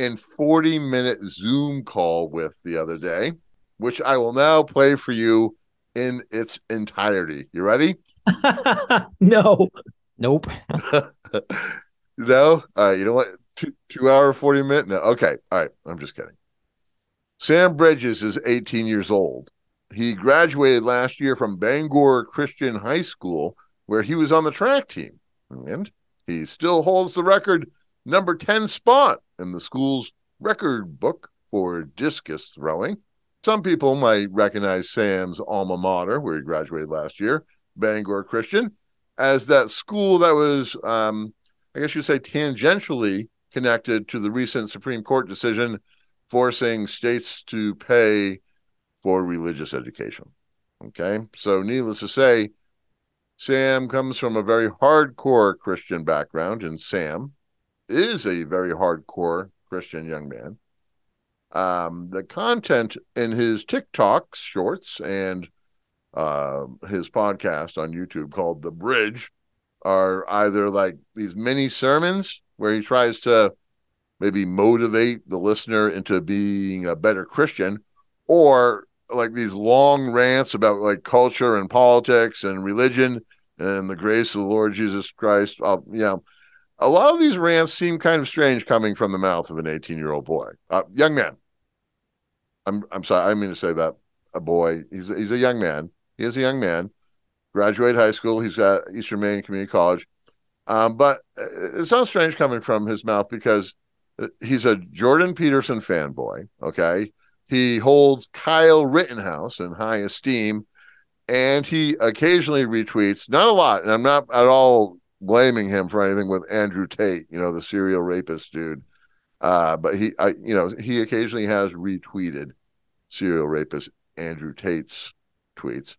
and 40 minute Zoom call with the other day, which I will now play for you in its entirety. You ready? no. Nope. no? All right. You know what? two, two hour, 40 minute? No. Okay. All right. I'm just kidding. Sam Bridges is 18 years old. He graduated last year from Bangor Christian High School, where he was on the track team. And he still holds the record number 10 spot in the school's record book for discus throwing. Some people might recognize Sam's alma mater, where he graduated last year, Bangor Christian, as that school that was, um, I guess you'd say, tangentially connected to the recent Supreme Court decision forcing states to pay for religious education. Okay. So, needless to say, Sam comes from a very hardcore Christian background, and Sam is a very hardcore Christian young man. Um, the content in his TikToks, shorts, and uh, his podcast on YouTube called The Bridge are either like these mini sermons where he tries to maybe motivate the listener into being a better Christian, or like these long rants about like culture and politics and religion and the grace of the Lord Jesus Christ. Uh, yeah, a lot of these rants seem kind of strange coming from the mouth of an 18 year old boy, uh, young man. I'm I'm sorry, I mean to say that a boy. He's he's a young man. He is a young man. Graduate high school. He's at Eastern Maine Community College. Um, but it sounds strange coming from his mouth because he's a Jordan Peterson fanboy. Okay. He holds Kyle Rittenhouse in high esteem and he occasionally retweets, not a lot. And I'm not at all blaming him for anything with Andrew Tate, you know, the serial rapist dude. Uh, but he, I, you know, he occasionally has retweeted serial rapist Andrew Tate's tweets.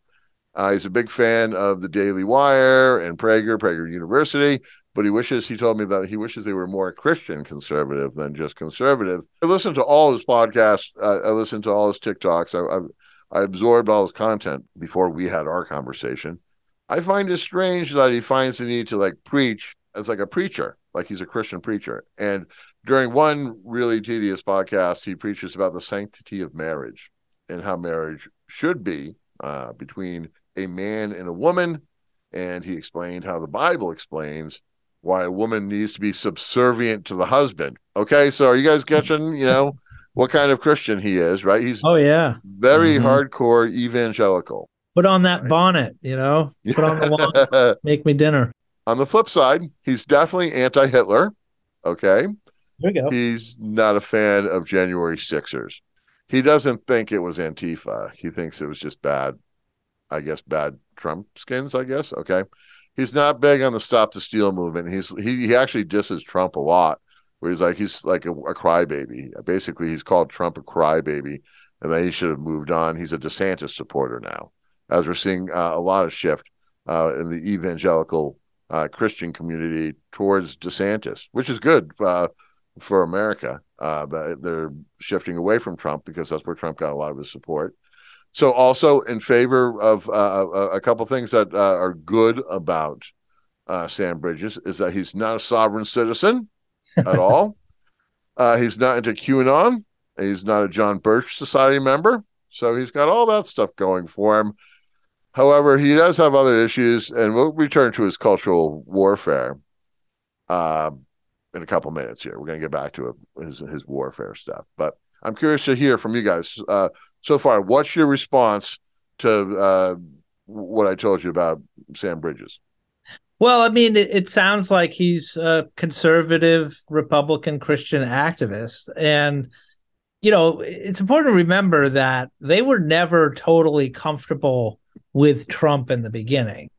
Uh, he's a big fan of the Daily Wire and Prager, Prager University but he wishes he told me that he wishes they were more Christian conservative than just conservative. I listened to all his podcasts. Uh, I listened to all his TikToks. I, I, I absorbed all his content before we had our conversation. I find it strange that he finds the need to like preach as like a preacher, like he's a Christian preacher. And during one really tedious podcast, he preaches about the sanctity of marriage and how marriage should be uh, between a man and a woman. And he explained how the Bible explains why a woman needs to be subservient to the husband. Okay, so are you guys catching, you know, what kind of Christian he is, right? He's oh yeah, very mm-hmm. hardcore evangelical. Put on that right? bonnet, you know. Put on the lawn, make me dinner. On the flip side, he's definitely anti-Hitler. Okay, there we go. He's not a fan of January Sixers. He doesn't think it was Antifa. He thinks it was just bad, I guess, bad Trump skins. I guess. Okay he's not big on the stop the steal movement. He's he, he actually disses Trump a lot, where he's like he's like a, a crybaby. Basically, he's called Trump a crybaby, and then he should have moved on. He's a DeSantis supporter now, as we're seeing uh, a lot of shift uh, in the evangelical uh, Christian community towards DeSantis, which is good uh, for America. Uh, they're shifting away from Trump because that's where Trump got a lot of his support. So, also in favor of uh, a, a couple things that uh, are good about uh, Sam Bridges is that he's not a sovereign citizen at all. Uh, he's not into QAnon. He's not a John Birch Society member. So he's got all that stuff going for him. However, he does have other issues, and we'll return to his cultural warfare uh, in a couple minutes here. We're going to get back to his, his warfare stuff. But I'm curious to hear from you guys. Uh, so far, what's your response to uh, what I told you about Sam Bridges? Well, I mean, it, it, sounds like he's a conservative Republican Christian activist. And, you know, it's important to remember that they were never totally comfortable with Trump in the beginning.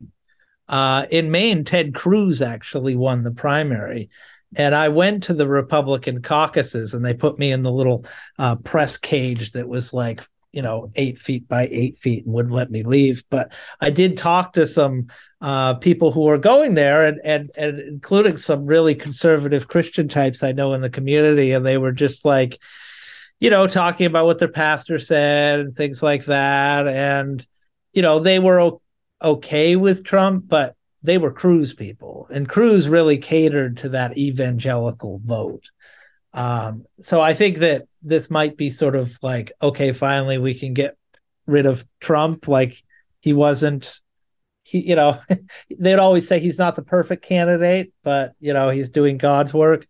Uh, in Maine, Ted Cruz actually won the primary. And I went to the Republican caucuses and they put me in the little uh, press cage that was like you know eight feet by eight feet and wouldn't let me leave but i did talk to some uh, people who were going there and, and and including some really conservative christian types i know in the community and they were just like you know talking about what their pastor said and things like that and you know they were okay with trump but they were cruz people and cruz really catered to that evangelical vote um, so I think that this might be sort of like, okay, finally we can get rid of Trump. Like he wasn't, he, you know, they'd always say he's not the perfect candidate, but you know, he's doing God's work.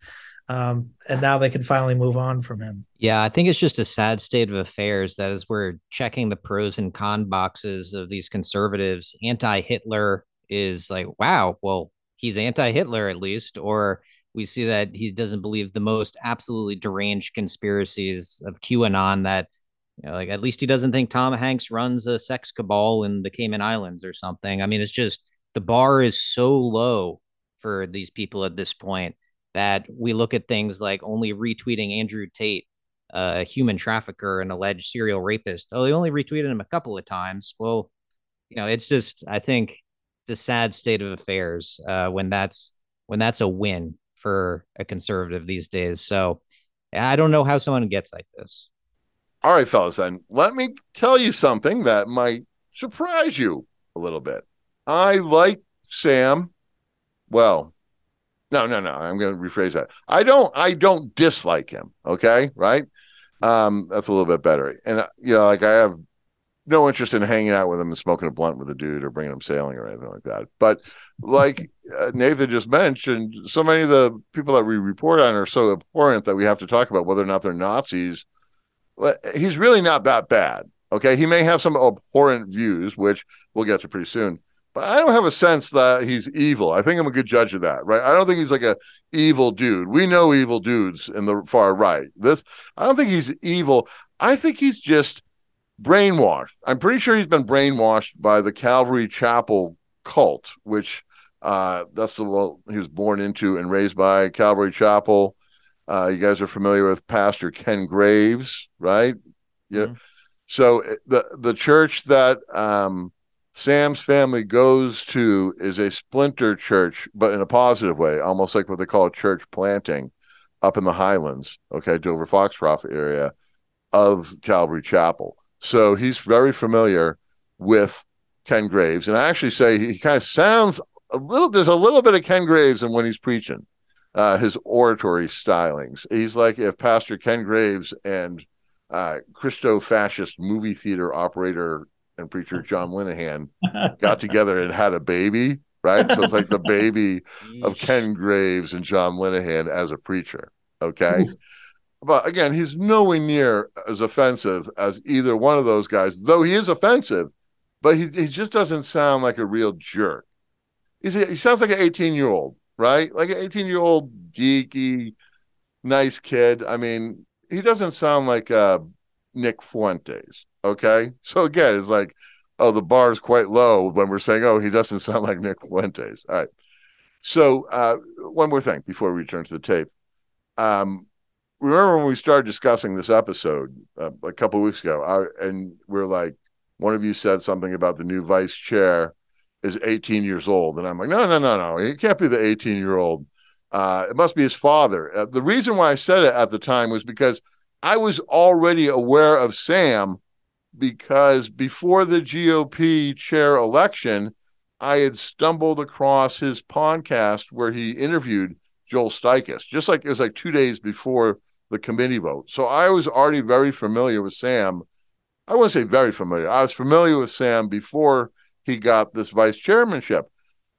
Um, and now they can finally move on from him. Yeah, I think it's just a sad state of affairs that as we're checking the pros and con boxes of these conservatives, anti Hitler is like, wow, well, he's anti Hitler at least, or we see that he doesn't believe the most absolutely deranged conspiracies of QAnon that you know, like at least he doesn't think Tom Hanks runs a sex cabal in the Cayman Islands or something. I mean, it's just the bar is so low for these people at this point that we look at things like only retweeting Andrew Tate, uh, a human trafficker and alleged serial rapist. Oh, they only retweeted him a couple of times. Well, you know, it's just I think it's a sad state of affairs uh, when that's when that's a win for a conservative these days. So I don't know how someone gets like this. All right, fellas, then let me tell you something that might surprise you a little bit. I like Sam. Well, no, no, no. I'm going to rephrase that. I don't. I don't dislike him. Okay, right? Um, that's a little bit better. And uh, you know, like I have no interest in hanging out with him and smoking a blunt with a dude or bringing him sailing or anything like that. But like uh, Nathan just mentioned, so many of the people that we report on are so abhorrent that we have to talk about whether or not they're Nazis. He's really not that bad. Okay, he may have some abhorrent views, which we'll get to pretty soon. But I don't have a sense that he's evil. I think I'm a good judge of that, right? I don't think he's like a evil dude. We know evil dudes in the far right. This, I don't think he's evil. I think he's just brainwashed. I'm pretty sure he's been brainwashed by the Calvary Chapel cult, which uh, that's the well he was born into and raised by Calvary Chapel. Uh, you guys are familiar with Pastor Ken Graves, right? Yeah. Mm-hmm. So eh, the the church that um, Sam's family goes to is a splinter church, but in a positive way, almost like what they call church planting up in the Highlands, okay, Dover Foxcroft area of Calvary Chapel. So he's very familiar with Ken Graves. And I actually say he, kind of sounds a little, there's a little bit of Ken Graves in when he's preaching, uh, his oratory stylings. He's like if Pastor Ken Graves and uh, Christo fascist movie theater operator and preacher John Linehan got together and had a baby, right? So it's like the baby of Ken Graves and John Linehan as a preacher. Okay but again, he's nowhere near as offensive as either one of those guys, though he is offensive, but he, he just doesn't sound like a real jerk. He's a, he sounds like an 18 year old, right? Like an 18 year old geeky, nice kid. I mean, he doesn't sound like uh, Nick Fuentes. Okay. So again, it's like, oh, the bar is quite low when we're saying, oh, he doesn't sound like Nick Fuentes. All right. So uh, one more thing before we return to the tape. Um, remember when we started discussing this episode uh, a couple weeks ago, I, and we're like, one of you said something about the new vice chair is 18 years old, and I'm like, no, no, no, no, he can't be the 18 year old. Uh, it must be his father. Uh, the reason why I said it at the time was because I was already aware of Sam because before the GOP chair election, I had stumbled across his podcast where he interviewed Joel Stetkis, just like it was like two days before the committee vote. So I was already very familiar with Sam. I wouldn't say very familiar. I was familiar with Sam before he got this vice chairmanship.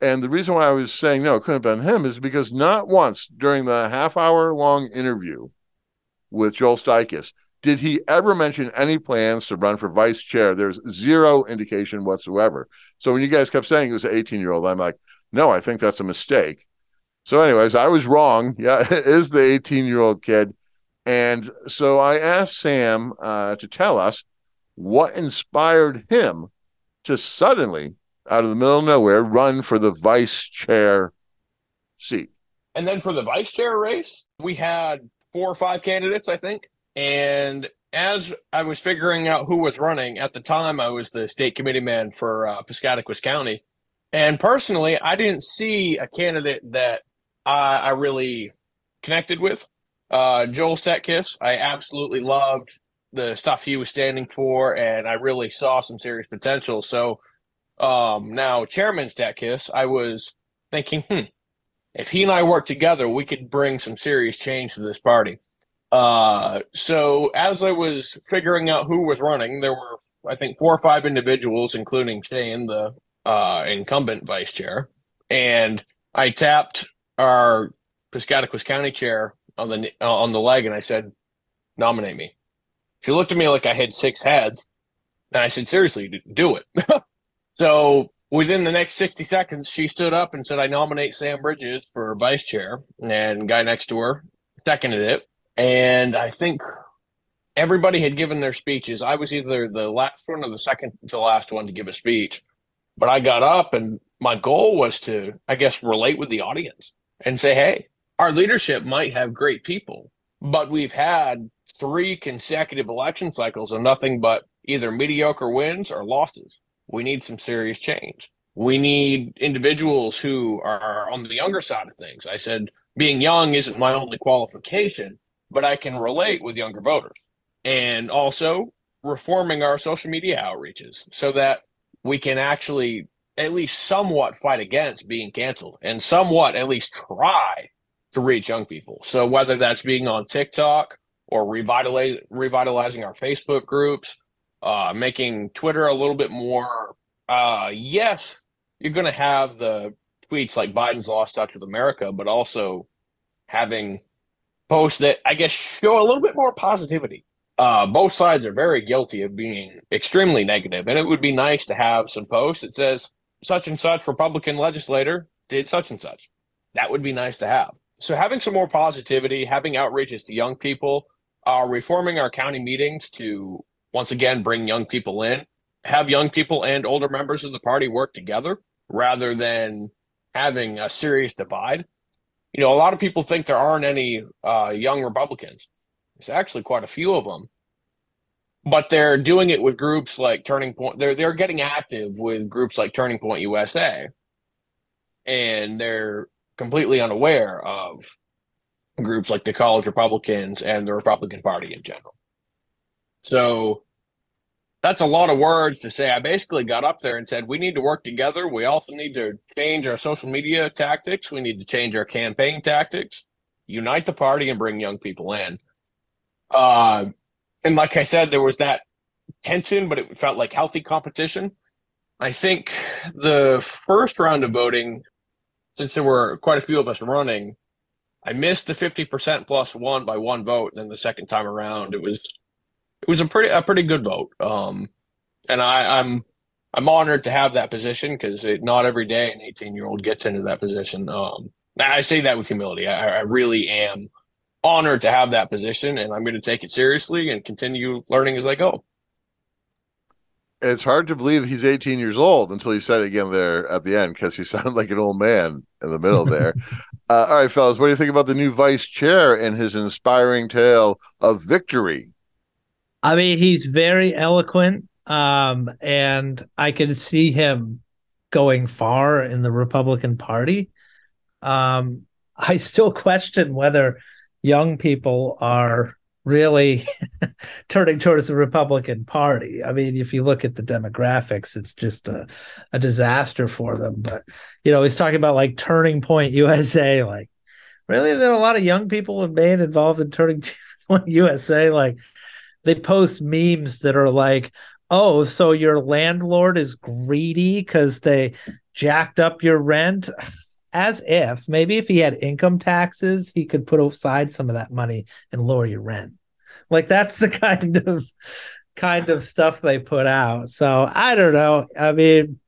And the reason why I was saying no, it couldn't have been him is because not once during the half hour long interview with Joel Stetkis did he ever mention any plans to run for vice chair. There's zero indication whatsoever. So when you guys kept saying it was an 18 year old, I'm like, no, I think that's a mistake. So, anyways, I was wrong. Yeah, it is the 18 year old kid. And so I asked Sam uh, to tell us what inspired him to suddenly, out of the middle of nowhere, run for the vice chair seat. And then for the vice chair race, we had four or five candidates, I think. And as I was figuring out who was running at the time, I was the state committee man for uh, Piscataquis County. And personally, I didn't see a candidate that I, I really connected with. Uh, Joel Stetkis, I absolutely loved the stuff he was standing for, and I really saw some serious potential. So um, now, Chairman Stetkis, I was thinking, hmm, if he and I work together, we could bring some serious change to this party. Uh, so as I was figuring out who was running, there were, I think, four or five individuals, including Shane, the uh, incumbent vice chair, and I tapped our Piscataquis County chair on the on the leg, and I said, "Nominate me." She looked at me like I had six heads, and I said, "Seriously, do it." so within the next 60 seconds, she stood up and said, I nominate Sam Bridges for vice chair. And guy next to her seconded it. And I think everybody had given their speeches. I was either the last one or the second to last one to give a speech. But I got up and my goal was to, I guess, relate with the audience and say, hey, our leadership might have great people, but we've had three consecutive election cycles of nothing but either mediocre wins or losses we need some serious change. We need individuals who are on the younger side of things. I said, being young isn't my only qualification, but I can relate with younger voters. And also reforming our social media outreaches so that we can actually at least somewhat fight against being canceled and somewhat at least try to reach young people. So whether that's being on TikTok or revitalize, revitalizing our Facebook groups uh, making Twitter a little bit more. Uh, yes, you're going to have the tweets like Biden's lost touch with America, but also having posts that I guess show a little bit more positivity. Uh, both sides are very guilty of being extremely negative, and it would be nice to have some posts that says such and such Republican legislator did such and such. That would be nice to have. So having some more positivity, having outreaches to young people, uh, reforming our county meetings to once again bring young people in, have young people and older members of the party work together rather than having a serious divide. You know, a lot of people think there aren't any uh, young Republicans. There's actually quite a few of them, but they're doing it with groups like Turning Point. They're they're getting active with groups like Turning Point USA, and they're completely unaware of groups like the College Republicans and the Republican Party in general. So that's a lot of words to say. I basically got up there and said, we need to work together. We also need to change our social media tactics. We need to change our campaign tactics, unite the party, and bring young people in. Uh, and like I said, there was that tension, but it felt like healthy competition. I think the first round of voting, since there were quite a few of us running, I missed the 50% plus one by one vote. And then the second time around, it was it was a pretty a pretty good vote. Um, and I, I'm I'm honored to have that position because not every day an 18 year old gets into that position. Um, I say that with humility. I, I really am honored to have that position, and I'm going to take it seriously and continue learning as I go. It's hard to believe he's 18 years old until he said it again there at the end because he sounded like an old man in the middle there. uh, all right, fellas, what do you think about the new vice chair and his inspiring tale of victory I mean, he's very eloquent, um, and I can see him going far in the Republican Party. Um, I still question whether young people are really turning towards the Republican Party. I mean, if you look at the demographics, it's just a, a disaster for them. But you know, he's talking about like Turning Point USA. Like, really, there are a lot of young people in Maine involved in Turning Point USA. Like, they post memes that are like, "Oh, so your landlord is greedy because they jacked up your rent." As if maybe if he had income taxes, he could put aside some of that money and lower your rent. Like that's the kind of kind of stuff they put out. So I don't know. I mean,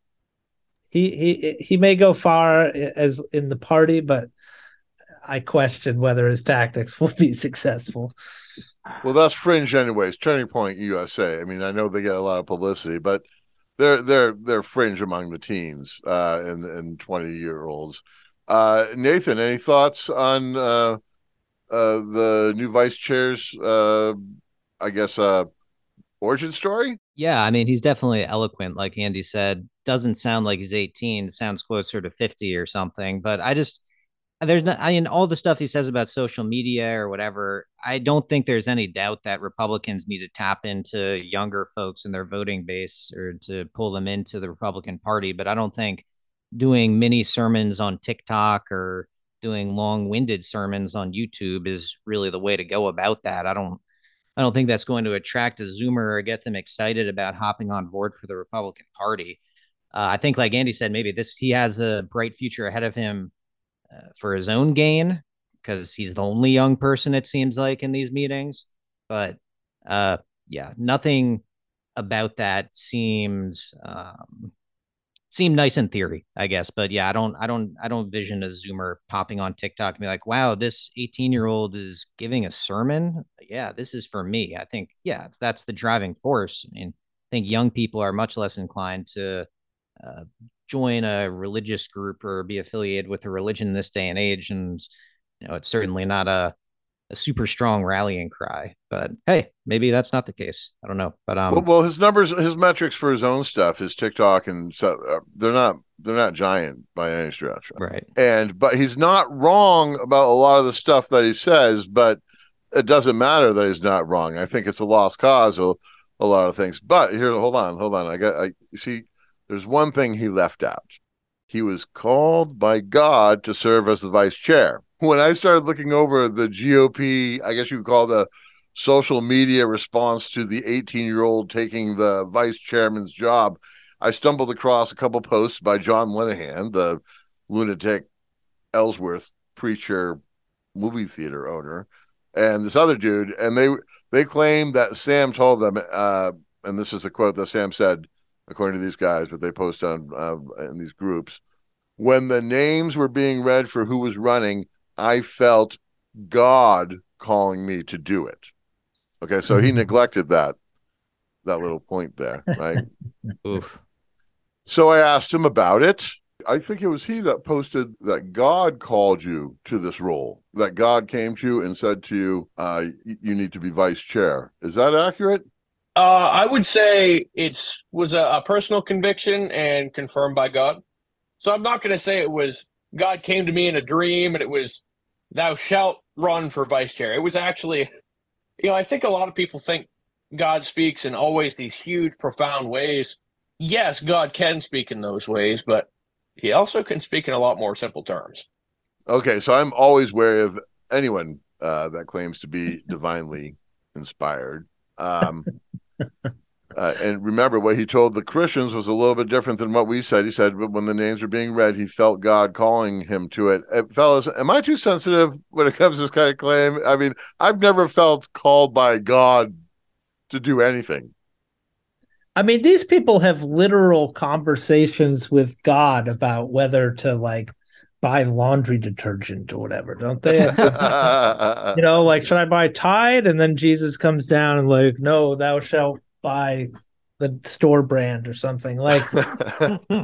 he he he may go far as in the party, but I question whether his tactics will be successful. Well, that's fringe, anyways. Turning Point USA. I mean, I know they get a lot of publicity, but they're they're they're fringe among the teens uh, and and twenty year olds. Uh, Nathan, any thoughts on uh, uh, the new vice chair's, uh, I guess, uh, origin story? Yeah, I mean, he's definitely eloquent. Like Andy said, doesn't sound like he's 18, sounds closer to 50 or something. But I just, there's not i mean all the stuff he says about social media or whatever i don't think there's any doubt that republicans need to tap into younger folks in their voting base or to pull them into the republican party. But i don't think doing mini sermons on tiktok or doing long-winded sermons on youtube is really the way to go about that. I don't i don't think that's going to attract a zoomer or get them excited about hopping on board for the republican party. Uh, i think like andy said maybe this he has a bright future ahead of him uh, for his own gain because he's the only young person it seems like in these meetings. But uh, yeah, nothing about that seems um, seem nice in theory, I guess. But yeah, I don't, I don't, I don't vision a Zoomer popping on TikTok and be like, "Wow, this 18 year old is giving a sermon." Yeah, this is for me. I think, yeah, that's the driving force. I mean, I think young people are much less inclined to uh, join a religious group or be affiliated with a religion in this day and age, and you know, it's certainly not a a super strong rallying cry. But hey, maybe that's not the case. I don't know. But um, well, well, his numbers, his metrics for his own stuff, his TikTok and so uh, they're not they're not giant by any stretch. Right. And but he's not wrong about a lot of the stuff that he says, but it doesn't matter that he's not wrong. I think it's a lost cause. A, a lot of things. But here, hold on, hold on. I got. I see. There's one thing he left out. He was called by God to serve as the vice chair when I started looking over the GOP, I guess you could call the social media response to the 18 year old taking the vice chairman's job, I stumbled across a couple posts by John Linehan, the lunatic Ellsworth preacher movie theater owner, and this other dude, and they they claim that Sam told them, uh, and this is a quote that Sam said, according to these guys, but they post on uh, in these groups, when the names were being read for who was running, I felt God calling me to do it. Okay, so he neglected that that little point there, right? Oof. So I asked him about it. I think it was he that posted that God called you to this role. That God came to you and said to you, uh, "You need to be vice chair." Is that accurate? Uh, I would say it's was a, a personal conviction and confirmed by God. So I'm not going to say it was God came to me in a dream and it was thou shalt run for vice chair. It was actually, you know, I think a lot of people think God speaks in always these huge, profound ways. Yes, God can speak in those ways, but he also can speak in a lot more simple terms. Okay, so I'm always wary of anyone uh, that claims to be divinely inspired. Um, Uh, and remember, what he told the Christians was a little bit different than what we said. He said, but when the names were being read, he felt God calling him to it. Uh, fellas, am I too sensitive when it comes to this kind of claim? I mean, I've never felt called by God to do anything. I mean, these people have literal conversations with God about whether to like buy laundry detergent or whatever, don't they? you know, like, should I buy Tide? And then Jesus comes down and like, no, thou shalt buy the store brand or something like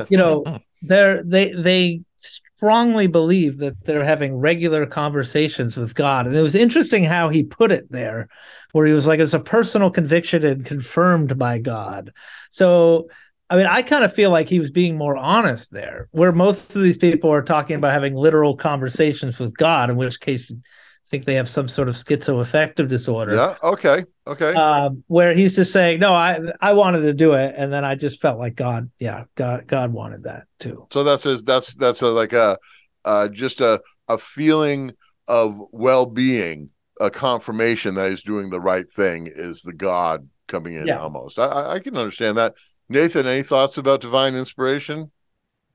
you know they're they they strongly believe that they're having regular conversations with god and it was interesting how he put it there where he was like it's a personal conviction and confirmed by god so i mean i kind of feel like he was being more honest there where most of these people are talking about having literal conversations with god in which case I think they have some sort of schizoaffective disorder. Yeah. Okay. Okay. Um, where he's just saying, "No, I I wanted to do it, and then I just felt like God, yeah, God, God wanted that too." So that's his. That's that's a, like a, uh, just a a feeling of well being, a confirmation that he's doing the right thing is the God coming in. Yeah. Almost. I I can understand that. Nathan, any thoughts about divine inspiration?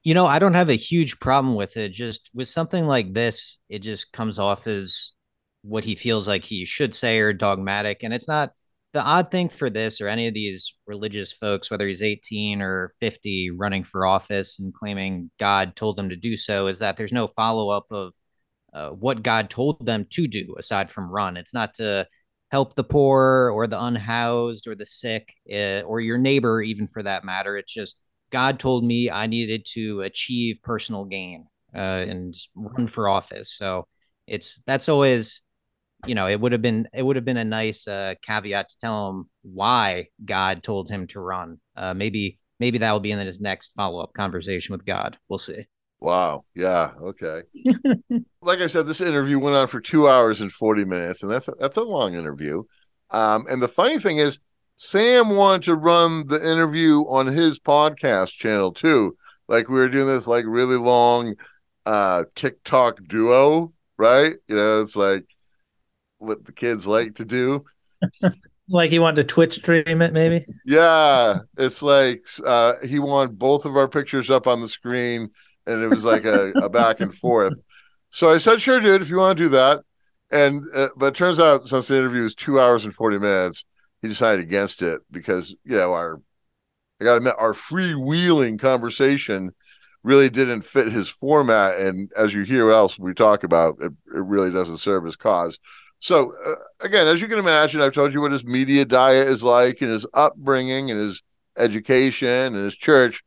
You know, I don't have a huge problem with it. Just with something like this, it just comes off as what he feels like he should say or dogmatic. And it's not the odd thing for this or any of these religious folks, whether he's 18 or 50 running for office and claiming God told them to do so, is that there's no follow up of uh, what God told them to do aside from run. It's not to help the poor or the unhoused or the sick uh, or your neighbor, even for that matter. It's just God told me I needed to achieve personal gain uh, and run for office. So it's that's always you know, it would have been it would have been a nice uh, caveat to tell him why God told him to run. Uh, maybe maybe that will be in his next follow up conversation with God. We'll see. Wow. Yeah. Okay. like I said, this interview went on for two hours and forty minutes, and that's a, that's a long interview. Um, and the funny thing is, Sam wanted to run the interview on his podcast channel too. Like we were doing this like really long uh TikTok duo, right? You know, it's like what the kids like to do. like he wanted to Twitch stream it, maybe. Yeah, it's like uh, he wanted both of our pictures up on the screen, and it was like a, a back and forth. So I said, sure, dude, if you want to do that. And uh, but it turns out since the interview was two hours and 40 minutes, he decided against it because you know our I gotta admit our freewheeling conversation really didn't fit his format. And as you hear what else we talk about, it, it really doesn't serve his cause. So uh, again, as you can imagine, I've told you what his media diet is like and his upbringing and his education and his church.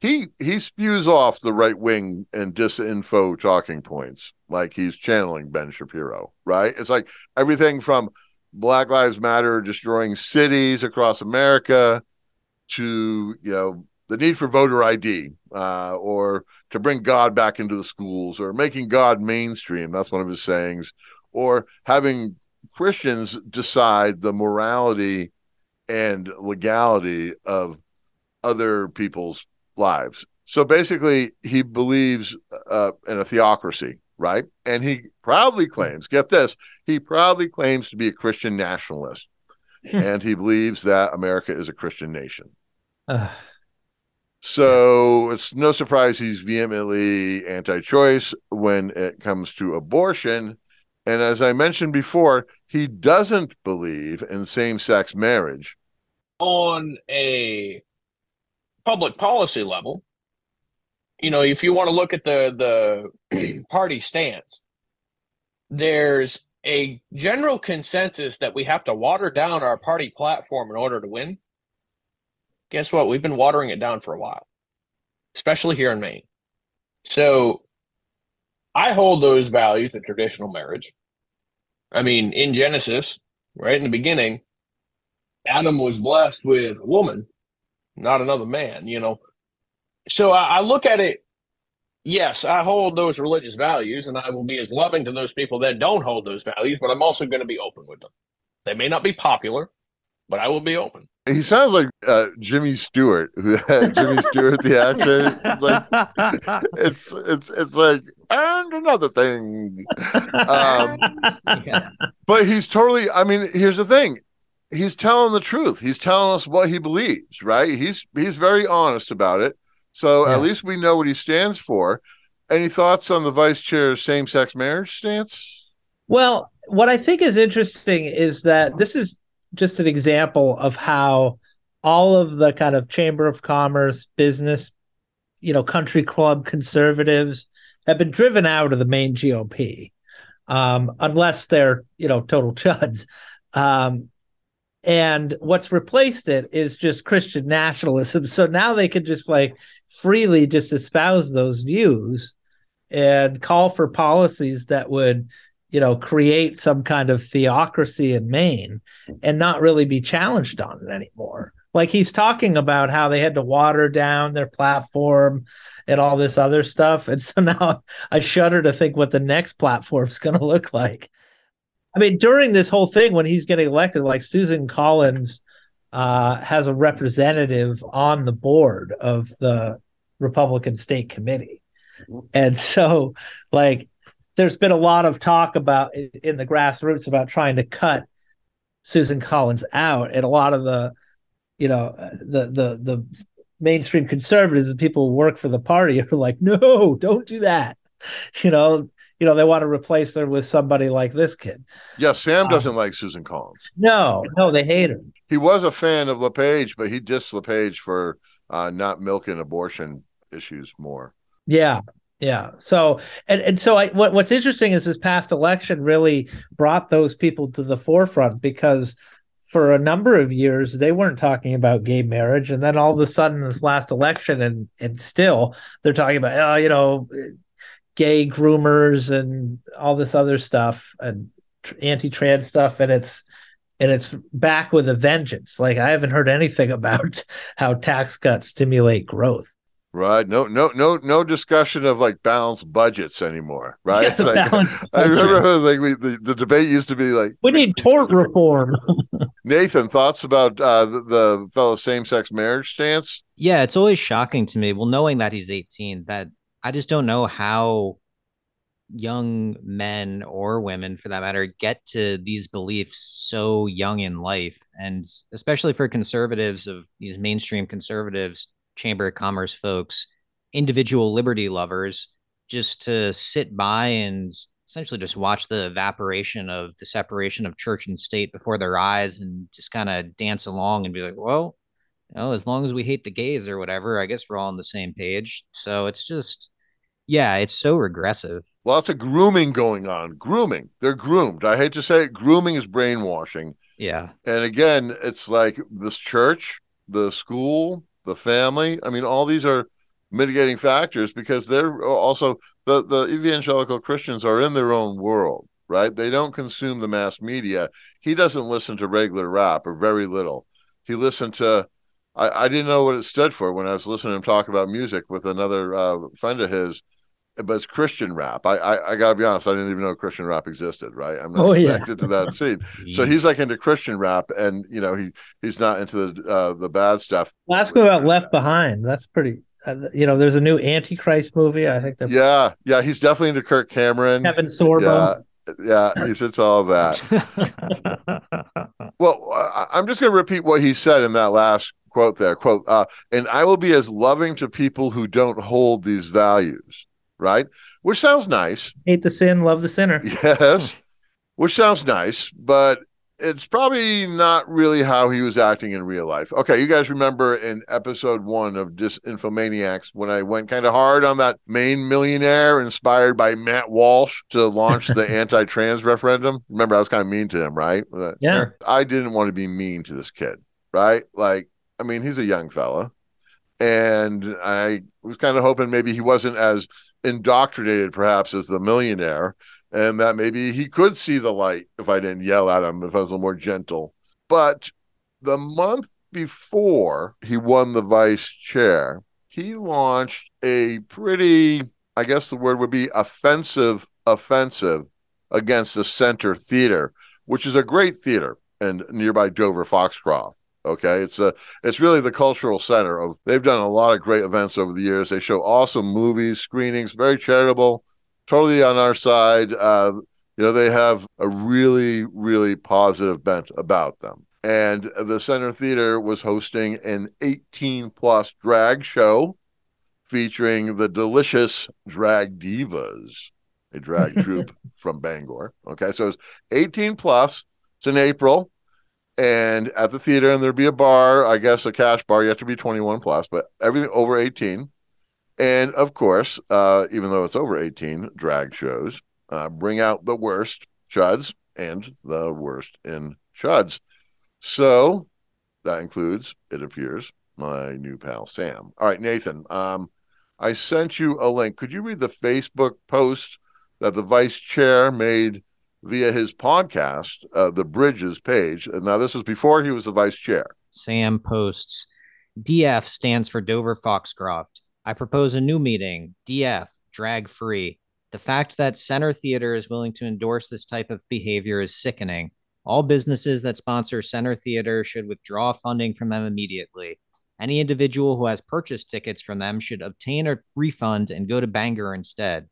He he spews off the right wing and disinfo talking points like he's channeling Ben Shapiro, right? It's like everything from Black Lives Matter destroying cities across America to you know the need for voter ID uh, or to bring God back into the schools or making God mainstream. That's one of his sayings or having Christians decide the morality and legality of other people's lives. So basically, he believes uh, in a theocracy, right? And he proudly claims, get this, he proudly claims to be a Christian nationalist. Hmm. and he believes that America is a Christian nation. Uh, so it's no surprise he's vehemently anti choice when it comes to abortion and as I mentioned before, he doesn't believe in same sex marriage. On a public policy level, you know, if you want to look at the the party stance, there's a general consensus that we have to water down our party platform in order to win. Guess what? We've been watering it down for a while, especially here in Maine. So I hold those values of traditional marriage. I mean, in Genesis, right in the beginning, Adam was blessed with a woman, not another man, you know. So I, I look at it, yes, I hold those religious values and I will be as loving to those people that don't hold those values, but I'm also going to be open with them. They may not be popular, but I will be open. He sounds like uh, Jimmy Stewart, Jimmy Stewart, the actor. Like it's it's it's like and another thing. Um, yeah. But he's totally. I mean, here's the thing: he's telling the truth. He's telling us what he believes. Right? He's he's very honest about it. So yeah. at least we know what he stands for. Any thoughts on the vice chair's same-sex marriage stance? Well, what I think is interesting is that this is just an example of how all of the kind of chamber of commerce business you know country club conservatives have been driven out of the Maine GOP um, unless they're you know total chuds um, and what's replaced it is just christian nationalism so now they can just like freely just espouse those views and call for policies that would you know, create some kind of theocracy in Maine and not really be challenged on it anymore. Like he's talking about how they had to water down their platform and all this other stuff. And so now I shudder to think what the next platform is going to look like. I mean, during this whole thing, when he's getting elected, like Susan Collins uh, has a representative on the board of the Republican State Committee. And so, like, there's been a lot of talk about in the grassroots about trying to cut Susan Collins out, and a lot of the, you know, the the the mainstream conservatives and people who work for the party are like, no, don't do that. You know, you know, they want to replace her with somebody like this kid. Yeah, Sam um, doesn't um, like Susan Collins. No, no, they hate her. He was a fan of LePage, but he dissed LePage for uh, not milking abortion issues more. Yeah, yeah. So and and so I what what's interesting is this past election really brought those people to the forefront because for a number of years they weren't talking about gay marriage and then all of a sudden this last election and and still they're talking about oh you know gay groomers and all this other stuff and anti-trans stuff and it's and it's back with a vengeance like i haven't heard anything about how tax cuts stimulate growth Right. No, no, no, no discussion of like balanced budgets anymore. Right. Yeah, it's like, I remember like we, the, the debate used to be like we need tort reform. Nathan, thoughts about uh, the, the fellow same sex marriage stance? Yeah, it's always shocking to me. Well, knowing that he's 18, that I just don't know how young men or women for that matter get to these beliefs so young in life and especially for conservatives of these mainstream conservatives chamber of commerce folks individual liberty lovers just to sit by and essentially just watch the evaporation of the separation of church and state before their eyes and just kind of dance along and be like, well, you know, as long as we hate the gays or whatever, I guess we're all on the same page. So it's just, yeah, it's so regressive. Lots of grooming going on. Grooming. They're groomed. I hate to say it. Grooming is brainwashing. Yeah. And again, it's like this church, the school, the family. I mean, all these are mitigating factors because they're also the the evangelical Christians are in their own world, right? They don't consume the mass media. He doesn't listen to regular rap or very little. He listened to I, I didn't know what it stood for when I was listening to him talk about music with another uh, friend of his but it's Christian rap. I, I, I gotta be honest, I didn't even know Christian rap existed. Right, I'm not Oh, yeah. connected to that scene. So he's like into Christian rap, and you know he he's not into the uh, the bad stuff. Well, ask me about Left Behind. That's pretty. Uh, you know, there's a new Antichrist movie. I think they're Yeah, yeah, he's definitely into Kirk Cameron. Kevin Sorbo. Yeah, yeah, he's into all that. Well, I, I'm just going to repeat what he said in that last quote there. Quote, uh, and I will be as loving to people who don't hold these values, right? Which sounds nice. Hate the sin, love the sinner. Yes. Which sounds nice, but it's probably not really how he was acting in real life. Okay, you guys remember in episode one of Disinfomaniacs when I went kind of hard on that Maine millionaire inspired by Matt Walsh to launch the anti trans referendum? Remember, I was kind of mean to him, right? Uh, Yeah. I didn't want to be mean to this kid, right? Like, I mean, he's a young fella. And I was kind of hoping maybe he wasn't as indoctrinated, perhaps, as the millionaire, and that maybe he could see the light if I didn't yell at him, if I was a little more gentle. But the month before he won the vice chair, he launched a pretty, I guess the word would be offensive, offensive against the Center Theater, which is a great theater in nearby Dover Foxcroft. Okay, it's a it's really the cultural center of. They've done a lot of great events over the years. They show awesome movies, screenings, very charitable, totally on our side. Uh, you know, they have a really really positive bent about them. And the Center Theater was hosting an 18 plus drag show featuring the delicious drag divas, a drag troupe from Bangor. Okay, so it's 18 plus. It's in April and at the theater and there'd be a bar i guess a cash bar. You have to be 21 plus but everything over 18 and of course uh, even though it's over 18 drag shows uh, bring out the worst chuds and the worst in chuds. So that includes it appears my new pal sam. All right nathan um, i sent you a link. Could you read the facebook post that the vice chair made via his podcast, uh, the Bridges page. And now this was before he was the vice chair. Sam posts DF stands for Dover Foxcroft. I propose a new meeting. DF, drag free. The fact that Center Theater is willing to endorse this type of behavior is sickening. All businesses that sponsor Center Theater should withdraw funding from them immediately. Any individual who has purchased tickets from them should obtain a refund and go to Bangor instead.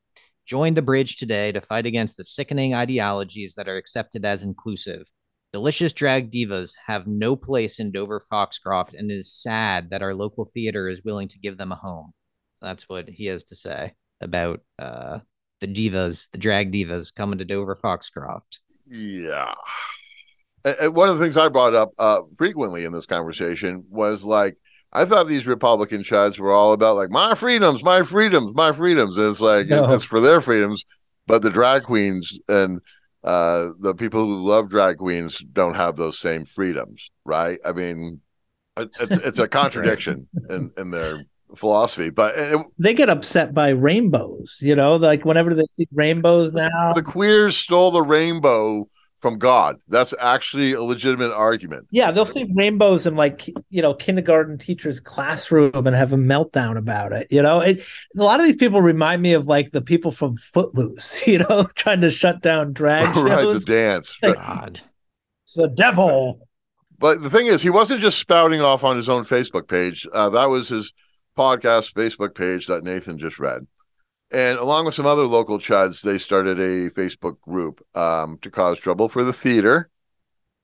Join the bridge today to fight against the sickening ideologies that are accepted as inclusive. Delicious drag divas have no place in Dover Foxcroft, and it is sad that our local theater is willing to give them a home. So that's what he has to say about uh, the divas, the drag divas coming to Dover Foxcroft. Yeah. And, one of the things I brought up uh, frequently in this conversation was like, I thought these Republican chuds were all about like my freedoms, my freedoms, my freedoms. And it's like No. it's for their freedoms, but the drag queens and uh, the people who love drag queens don't have those same freedoms, right? I mean, it's, it's a contradiction in, in their philosophy. But it, They get upset by rainbows. You know, like whenever they see rainbows now. the queers stole the rainbow from God. That's actually a legitimate argument. Yeah, they'll see rainbows in like you know kindergarten teacher's classroom and have a meltdown about it. You know, it, a lot of these people remind me of like the people from Footloose. You know, trying to shut down drag right, the dance. Like- God. It's the devil. But the thing is, he wasn't just spouting off on his own Facebook page. Uh, that was his podcast Facebook page that Nathan just read. And along with some other local chuds, they started a Facebook group um, to cause trouble for the theater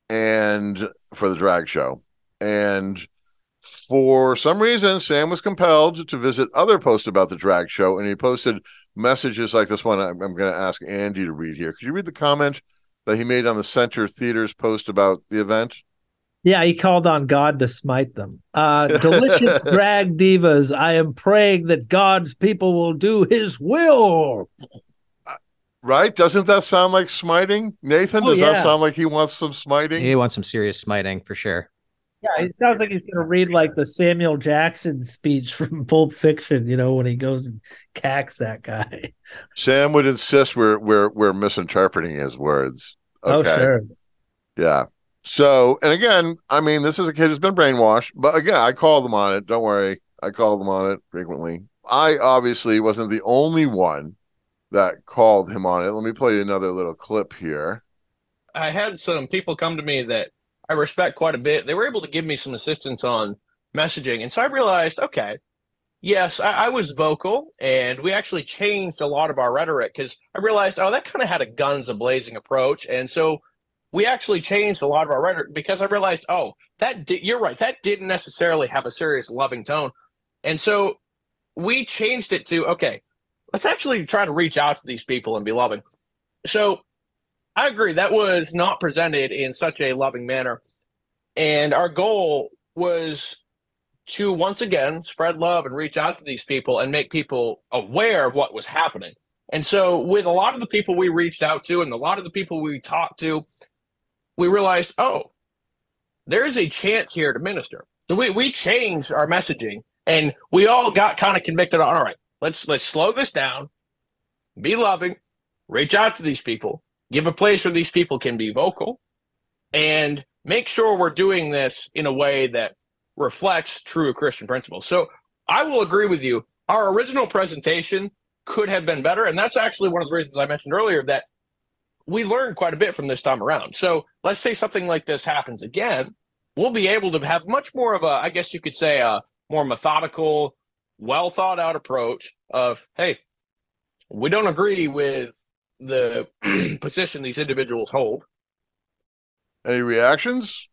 and for the drag show. And For some reason, Sam was compelled to visit other posts about the drag show, and he posted messages like this one. I'm, I'm going to ask Andy to read here. Could you read the comment that he made on the Center Theater's post about the event? Yeah, he called on God to smite them. Uh, delicious drag divas. I am praying that God's people will do his will. Right? Doesn't that sound like smiting? Nathan, Oh, does yeah. that sound like he wants some smiting? He wants some serious smiting for sure. Yeah, it sounds like he's going to read like the Samuel Jackson speech from Pulp Fiction, you know, when he goes and cacks that guy. Sam would insist we're we're we're misinterpreting his words. Okay. Oh, sure. Yeah. So, and again, I mean, this is a kid who's been brainwashed, but again, I call them on it. Don't worry. I call them on it frequently. I obviously wasn't the only one that called him on it. Let me play you another little clip here. I had some people come to me that I respect quite a bit. They were able to give me some assistance on messaging. And so I realized, okay, yes, I, I was vocal and we actually changed a lot of our rhetoric because I realized, oh, that kind of had a guns a blazing approach. And so we actually changed a lot of our rhetoric because I realized, oh, that di- you're right. That didn't necessarily have a serious loving tone. And so we changed it to, okay, let's actually try to reach out to these people and be loving. So I agree. That was not presented in such a loving manner. And our goal was to once again spread love and reach out to these people and make people aware of what was happening. And so, with a lot of the people we reached out to and a lot of the people we talked to, we realized, oh, there's a chance here to minister. So we, we changed our messaging and we all got kind of convicted on, all right, let's let's slow this down, be loving, reach out to these people, give a place where these people can be vocal, and make sure we're doing this in a way that reflects true Christian principles. So I will agree with you. Our original presentation could have been better. And that's actually one of the reasons I mentioned earlier that we learned quite a bit from this time around. So let's say something like this happens again, we'll be able to have much more of a, I guess you could say, a more methodical, well thought out approach of, hey, we don't agree with the position these individuals hold. Any reactions?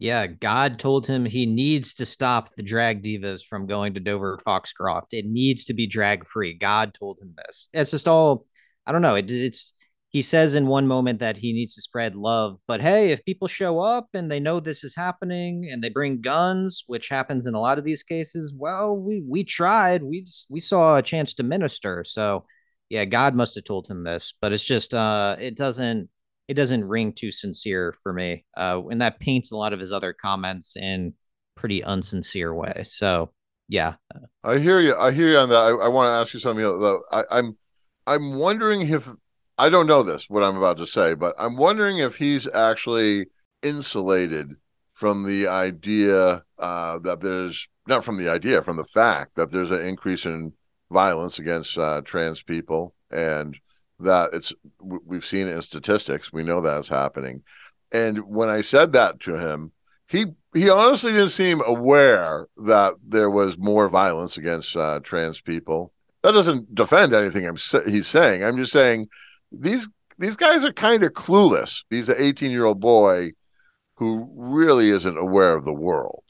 Yeah, God told him he needs to stop the drag divas from going to Dover Foxcroft. It needs to be drag free. God told him this. It's just all I don't know. It, it's he says in one moment that he needs to spread love, but hey, if people show up and they know this is happening and they bring guns, which happens in a lot of these cases, well, we we tried. We we saw a chance to minister. So, yeah, God must have told him this, but it's just uh it doesn't it doesn't ring too sincere for me. Uh, and that paints a lot of his other comments in pretty unsincere way. So yeah, I hear you. I hear you on that. I, I want to ask you something though. I, I'm I'm wondering if I don't know this what I'm about to say, but I'm wondering if he's actually insulated from the idea uh, that there's not from the idea, from the fact that there's an increase in violence against uh, trans people, and that it's we've seen it in statistics. We know that's happening. And when I said that to him, he he honestly didn't seem aware that there was more violence against uh, trans people. That doesn't defend anything I'm he's saying. I'm just saying these these guys are kind of clueless. He's an 18 year old boy who really isn't aware of the world.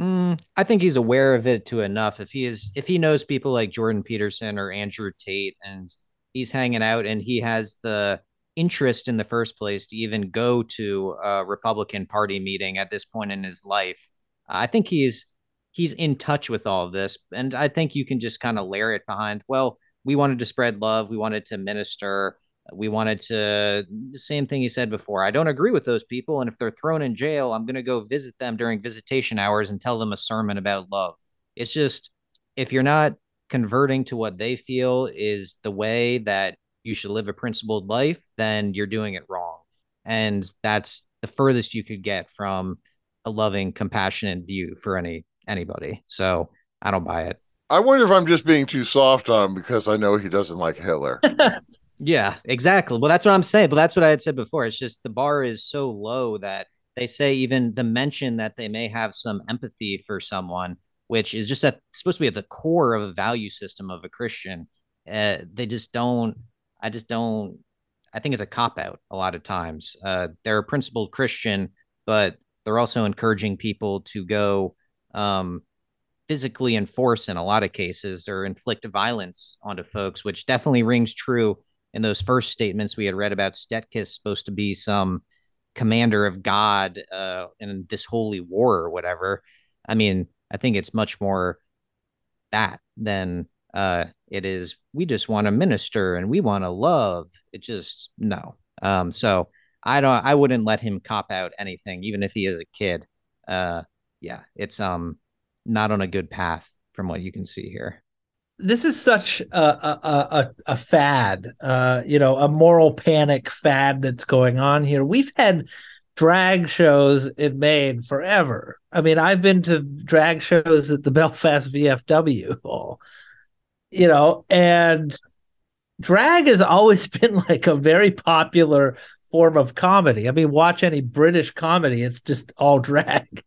Mm, I think he's aware of it to enough. If he is, if he knows people like Jordan Peterson or Andrew Tate, and he's hanging out, and he has the interest in the first place to even go to a Republican Party meeting at this point in his life, I think he's he's in touch with all of this, and I think you can just kind of layer it behind. Well, we wanted to spread love, we wanted to minister, we wanted to the same thing he said before. I don't agree with those people, and if they're thrown in jail, I'm going to go visit them during visitation hours and tell them a sermon about love. It's just if you're not converting to what they feel is the way that you should live a principled life, then you're doing it wrong. And that's the furthest you could get from a loving, compassionate view for any anybody. So I don't buy it. I wonder if I'm just being too soft on him because I know he doesn't like Hitler. Yeah, exactly. Well, that's what I'm saying. But that's what I had said before. It's just the bar is so low that they say even the mention that they may have some empathy for someone, which is just at, supposed to be at the core of a value system of a Christian. Uh, they just don't. I just don't. I think it's a cop out a lot of times. Uh, they're a principled Christian, but they're also encouraging people to go um, physically enforce in a lot of cases or inflict violence onto folks, which definitely rings true in those first statements we had read about Stetkis supposed to be some commander of God uh, in this holy war or whatever. I mean, I think it's much more that than uh, it is. We just want to minister and we want to love. It just no. Um, so I don't. I wouldn't let him cop out anything, even if he is a kid. Uh, yeah, it's um not on a good path from what you can see here. This is such a a, a, a fad, uh, you know, a moral panic fad that's going on here. We've had drag shows in Maine forever. I mean, I've been to drag shows at the Belfast VFW hall, you know, and drag has always been like a very popular form of comedy. I mean, watch any British comedy, it's just all drag.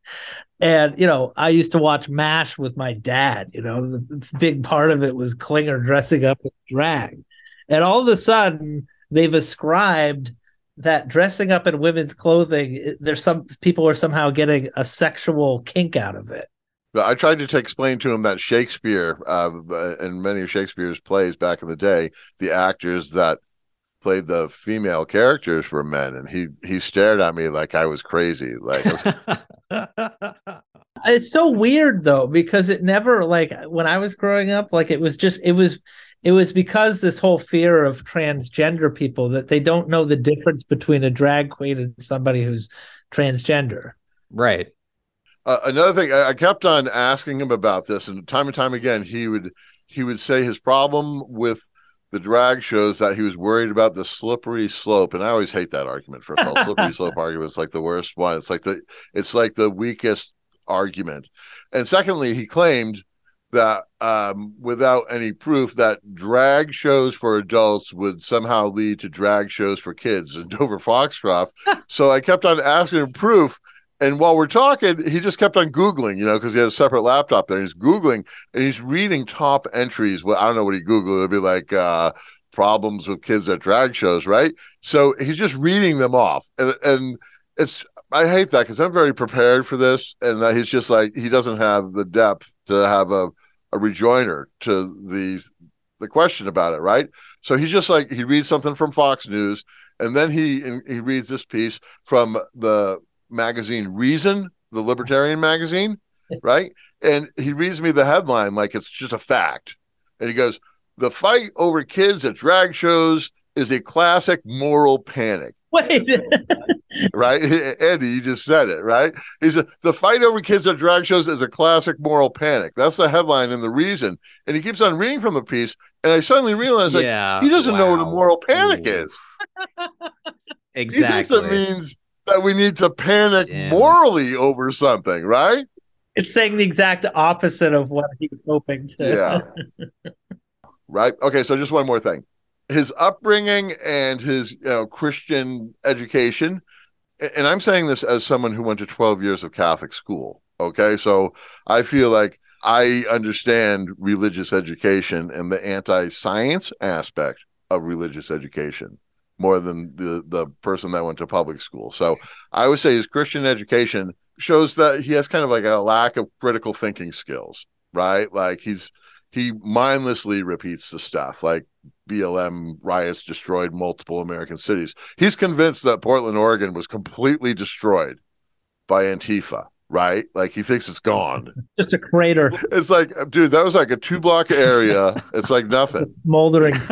And, you know, I used to watch MASH with my dad. You know, the big part of it was Klinger dressing up as drag. And all of a sudden, they've ascribed that dressing up in women's clothing, there's some people are somehow getting a sexual kink out of it. I tried to explain to him that Shakespeare, uh, in many of Shakespeare's plays back in the day, the actors that played the female characters were men, and he he stared at me like I was crazy. Like was... it's so weird though because it never like when I was growing up, like it was just it was it was because this whole fear of transgender people that they don't know the difference between a drag queen and somebody who's transgender. Right. Uh, another thing, I, I kept on asking him about this, and time and time again, he would he would say his problem with the drag shows that he was worried about the slippery slope, and I always hate that argument. For all, slippery slope argument is like the worst one. It's like the it's like the weakest argument. And secondly, he claimed that um, without any proof that drag shows for adults would somehow lead to drag shows for kids in Dover Foxcroft. so I kept on asking him proof, and while we're talking, he just kept on Googling, you know, because he has a separate laptop there. He's Googling and he's reading top entries. Well, I don't know what he Googled. It'd be like uh, problems with kids at drag shows, right? So he's just reading them off. And, and it's, I hate that because I'm very prepared for this. And that he's just like, he doesn't have the depth to have a, a rejoinder to these, the question about it, right? So he's just like, he reads something from Fox News and then he, he reads this piece from the, magazine Reason, the libertarian magazine, right? And he reads me the headline like it's just a fact. And he goes, The fight over kids at drag shows is a classic moral panic. Wait. right? Andy, you just said it, right? He said, The fight over kids at drag shows is a classic moral panic. That's the headline and the reason. And he keeps on reading from the piece. And I suddenly realize, like, yeah, he doesn't wow. know what a moral panic Ooh. is. exactly. He thinks it means that we need to panic Damn. morally over something, right? It's saying the exact opposite of what he was hoping to. Yeah. right. Okay. So just one more thing. His upbringing and his you know, Christian education, and I'm saying this as someone who went to 12 years of Catholic school. Okay. So I feel like I understand religious education and the anti science aspect of religious education more than the the person that went to public school. So I would say his Christian education shows that he has kind of like a lack of critical thinking skills, right? Like he's he mindlessly repeats the stuff like BLM riots destroyed multiple American cities. He's convinced that Portland, Oregon was completely destroyed by Antifa right? Like he thinks it's gone. Just a crater. It's like, dude, that was like a two block area. It's like nothing. A smoldering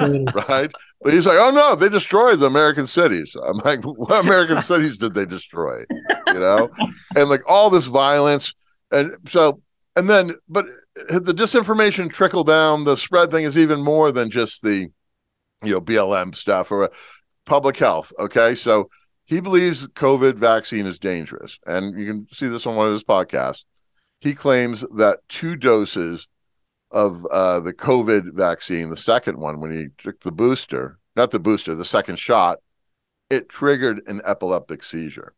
right? But he's like, oh no, they destroyed the American cities. I'm like, what American cities did they destroy? You know? And like all this violence. And so, and then, but the disinformation trickle down, the spread thing is even more than just the, you know, BLM stuff or public health. Okay. So, he believes COVID vaccine is dangerous. And you can see this on one of his podcasts. He claims that two doses of uh, the COVID vaccine, the second one, when he took the booster, not the booster, the second shot, it triggered an epileptic seizure.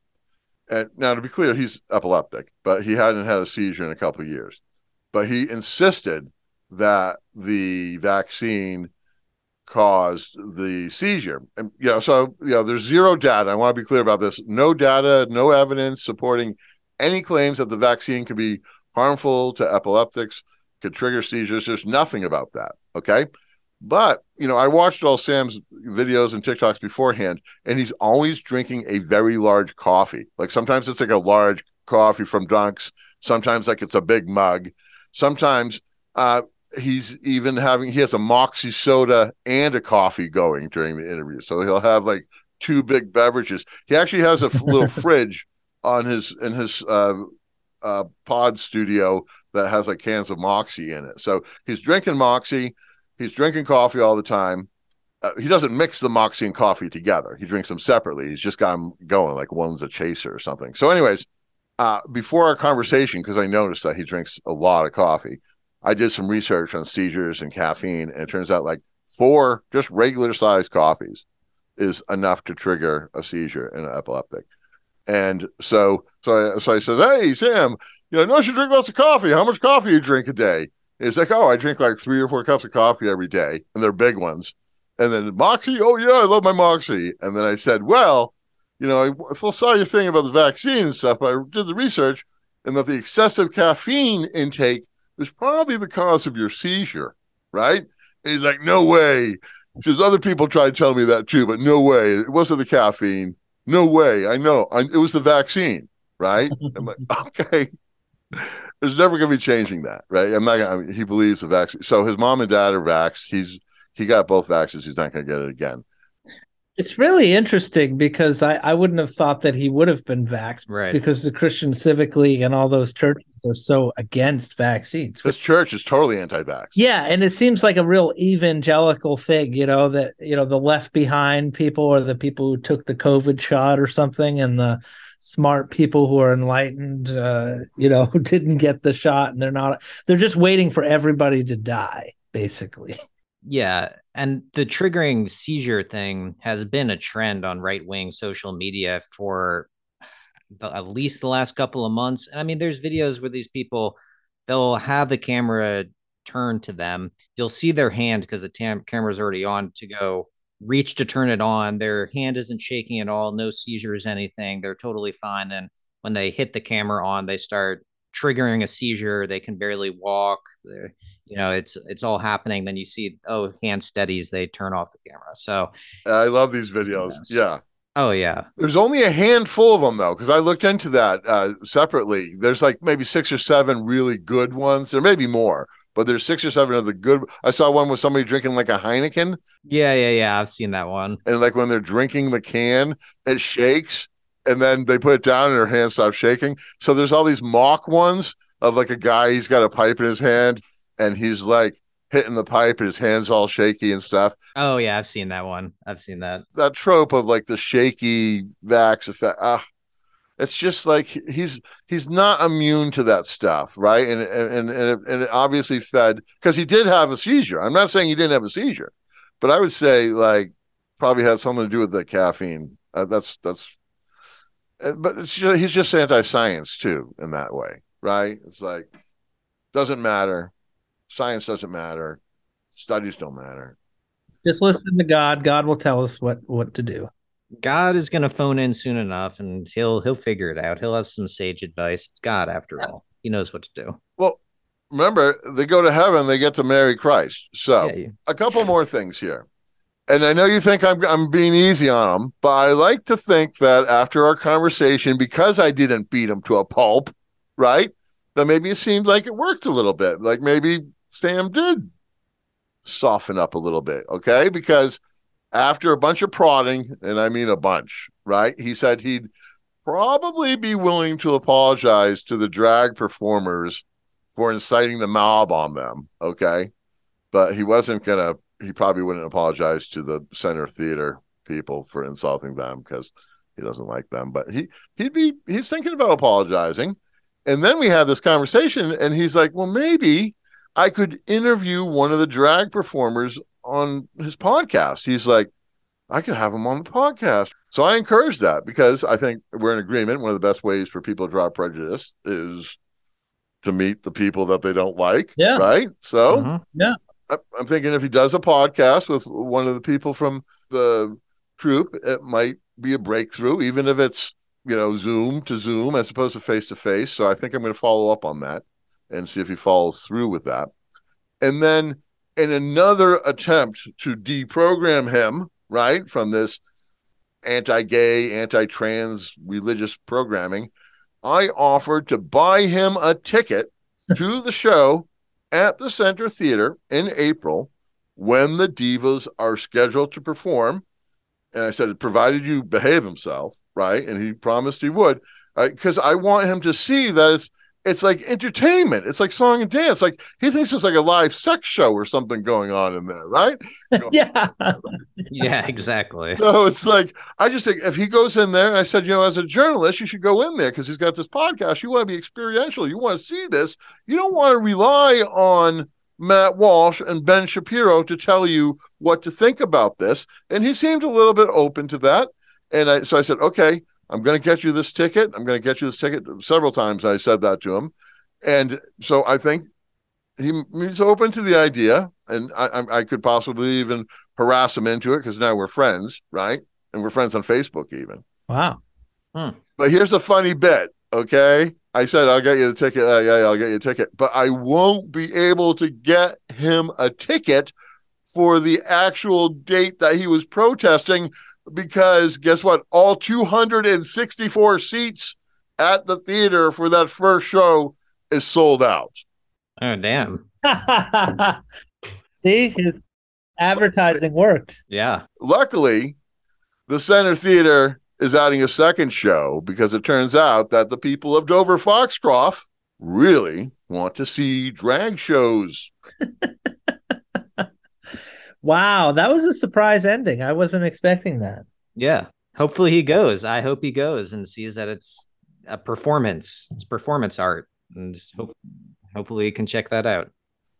And now, to be clear, he's epileptic, but he hadn't had a seizure in a couple of years. But he insisted that the vaccine caused the seizure. And you know, so you know, there's zero data. I want to be clear about this. No data, no evidence supporting any claims that the vaccine could be harmful to epileptics, could trigger seizures. There's nothing about that. Okay. But, you know, I watched all Sam's videos and TikToks beforehand, and he's always drinking a very large coffee. Like sometimes it's like a large coffee from Dunks, sometimes like it's a big mug. Sometimes uh, he's even having, he has a Moxie soda and a coffee going during the interview. So he'll have like two big beverages. He actually has a little fridge on his, in his, uh, uh, pod studio that has like cans of Moxie in it. So he's drinking Moxie He's drinking coffee all the time. Uh, he doesn't mix the Moxie and coffee together. He drinks them separately. He's just got them going like one's a chaser or something. So, anyways, uh, before our conversation, because I noticed that he drinks a lot of coffee, I did some research on seizures and caffeine, and it turns out like four just regular sized coffees is enough to trigger a seizure in an epileptic. And so, so I, so I said, "Hey, Sam, you know, know you drink lots of coffee. How much coffee you drink a day?" He's like, oh, I drink like three or four cups of coffee every day, and they're big ones. And then Moxie, oh yeah, I love my Moxie. And then I said, well, you know, I saw your thing about the vaccine and stuff. But I did the research, and that the excessive caffeine intake is probably the cause of your seizure, right? And he's like, no way. Because other people tried to tell me that too, but no way. It wasn't the caffeine. No way. I know. I, it was the vaccine, right? I'm like, okay. There's never going to be changing that, right? I'm not. Gonna, I mean, he believes the vaccine. So his mom and dad are vaxxed. He's he got both vaccines. He's not going to get it again. It's really interesting because I, I wouldn't have thought that he would have been vaxxed, right? Because the Christian Civic League and all those churches are so against vaccines. This church is totally anti-vax. Yeah, and it seems like a real evangelical thing, you know, that you know the left behind people or the people who took the COVID shot or something, and the smart people who are enlightened uh, you know who didn't get the shot and they're not they're just waiting for everybody to die basically yeah and the triggering seizure thing has been a trend on right-wing social media for the, at least the last couple of months and i mean there's videos where these people they'll have the camera turned to them you'll see their hand because the tam- camera's already on to go reach to turn it on. Their hand isn't shaking at all, no seizures, anything. They're totally fine. And when they hit the camera on, they start triggering a seizure. They can barely walk. They're, you know, it's it's all happening. Then you see, oh, hand steadies. They turn off the camera. So I love these videos. Yeah. Oh yeah. There's only a handful of them though, because I looked into that uh, separately. There's like maybe six or seven really good ones. There may be more, but there's six or seven of the good. I saw one with somebody drinking like a Heineken. Yeah, yeah, yeah. I've seen that one. And like when they're drinking the can, it shakes, and then they put it down, and their hand stops shaking. So there's all these mock ones of like a guy. He's got a pipe in his hand, and he's like hitting the pipe, and his hands all shaky and stuff. Oh yeah, I've seen that one. I've seen that. That trope of like the shaky vax effect. Ah, it's just like he's he's not immune to that stuff right and and and it, and it obviously fed because he did have a seizure i'm not saying he didn't have a seizure but i would say like probably had something to do with the caffeine uh, that's that's uh, but just, he's just anti-science too in that way right it's like doesn't matter science doesn't matter studies don't matter just listen to god god will tell us what what to do God is going to phone in soon enough, and he'll he'll figure it out. He'll have some sage advice. It's God after all. He knows what to do. Well, remember they go to heaven, they get to marry Christ. So yeah, a couple more things here, and I know you think I'm I'm being easy on them, but I like to think that after our conversation, because I didn't beat him to a pulp, right? That maybe it seemed like it worked a little bit. Like maybe Sam did soften up a little bit, okay? Because after a bunch of prodding, and I mean a bunch, right? He said he'd probably be willing to apologize to the drag performers for inciting the mob on them. Okay. But he wasn't going to, he probably wouldn't apologize to the center theater people for insulting them because he doesn't like them. But he, he'd be, he's thinking about apologizing. And then we had this conversation, and he's like, well, maybe I could interview one of the drag performers on his podcast. He's like, I could have him on the podcast. So I encourage that because I think we're in agreement. One of the best ways for people to drop prejudice is to meet the people that they don't like. Yeah. Right. So, mm-hmm. yeah. I'm thinking if he does a podcast with one of the people from the troupe, it might be a breakthrough, even if it's you know, Zoom to Zoom as opposed to face to face. So I think I'm going to follow up on that and see if he follows through with that. And then in another attempt to deprogram him, right, from this anti gay, anti trans religious programming, I offered to buy him a ticket to the show at the Center Theater in April when the Divas are scheduled to perform. And I said, provided you behave himself, right? And he promised he would, because uh, I want him to see that it's it's like entertainment. It's like song and dance. Like he thinks it's like a live sex show or something going on in there, right? yeah. yeah, exactly. So it's like I just think if he goes in there, I said, you know, as a journalist, you should go in there because he's got this podcast. You want to be experiential. You want to see this. You don't want to rely on Matt Walsh and Ben Shapiro to tell you what to think about this. And he seemed a little bit open to that. And I, so I said, okay, I'm going to get you this ticket. I'm going to get you this ticket. Several times I said that to him. And so I think he, he's open to the idea. And I, I could possibly even harass him into it because now we're friends, right? And we're friends on Facebook even. Wow. Hmm. But here's a funny bit, okay? I said, I'll get you the ticket. Uh, yeah, yeah, I'll get you a ticket. But I won't be able to get him a ticket for the actual date that he was protesting because guess what? All 264 seats at the theater for that first show is sold out. Oh, damn. See, his advertising worked. Yeah. Luckily, the Center Theater is adding a second show because it turns out that the people of Dover Foxcroft really want to see drag shows. Wow, that was a surprise ending. I wasn't expecting that. Yeah. Hopefully he goes. I hope he goes and sees that it's a performance. It's performance art. And hope, hopefully he can check that out.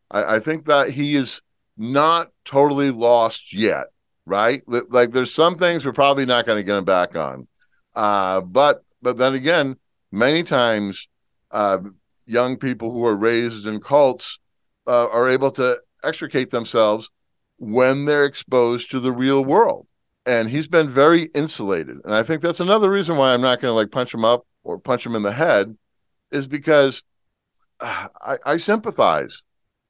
I, I think that he is not totally lost yet, right? Like there's some things we're probably not going to get him back on. Uh, but but then again, many times uh, young people who are raised in cults uh, are able to extricate themselves when they're exposed to the real world. And he's been very insulated. And I think that's another reason why I'm not going to like punch him up or punch him in the head is because uh, I, I sympathize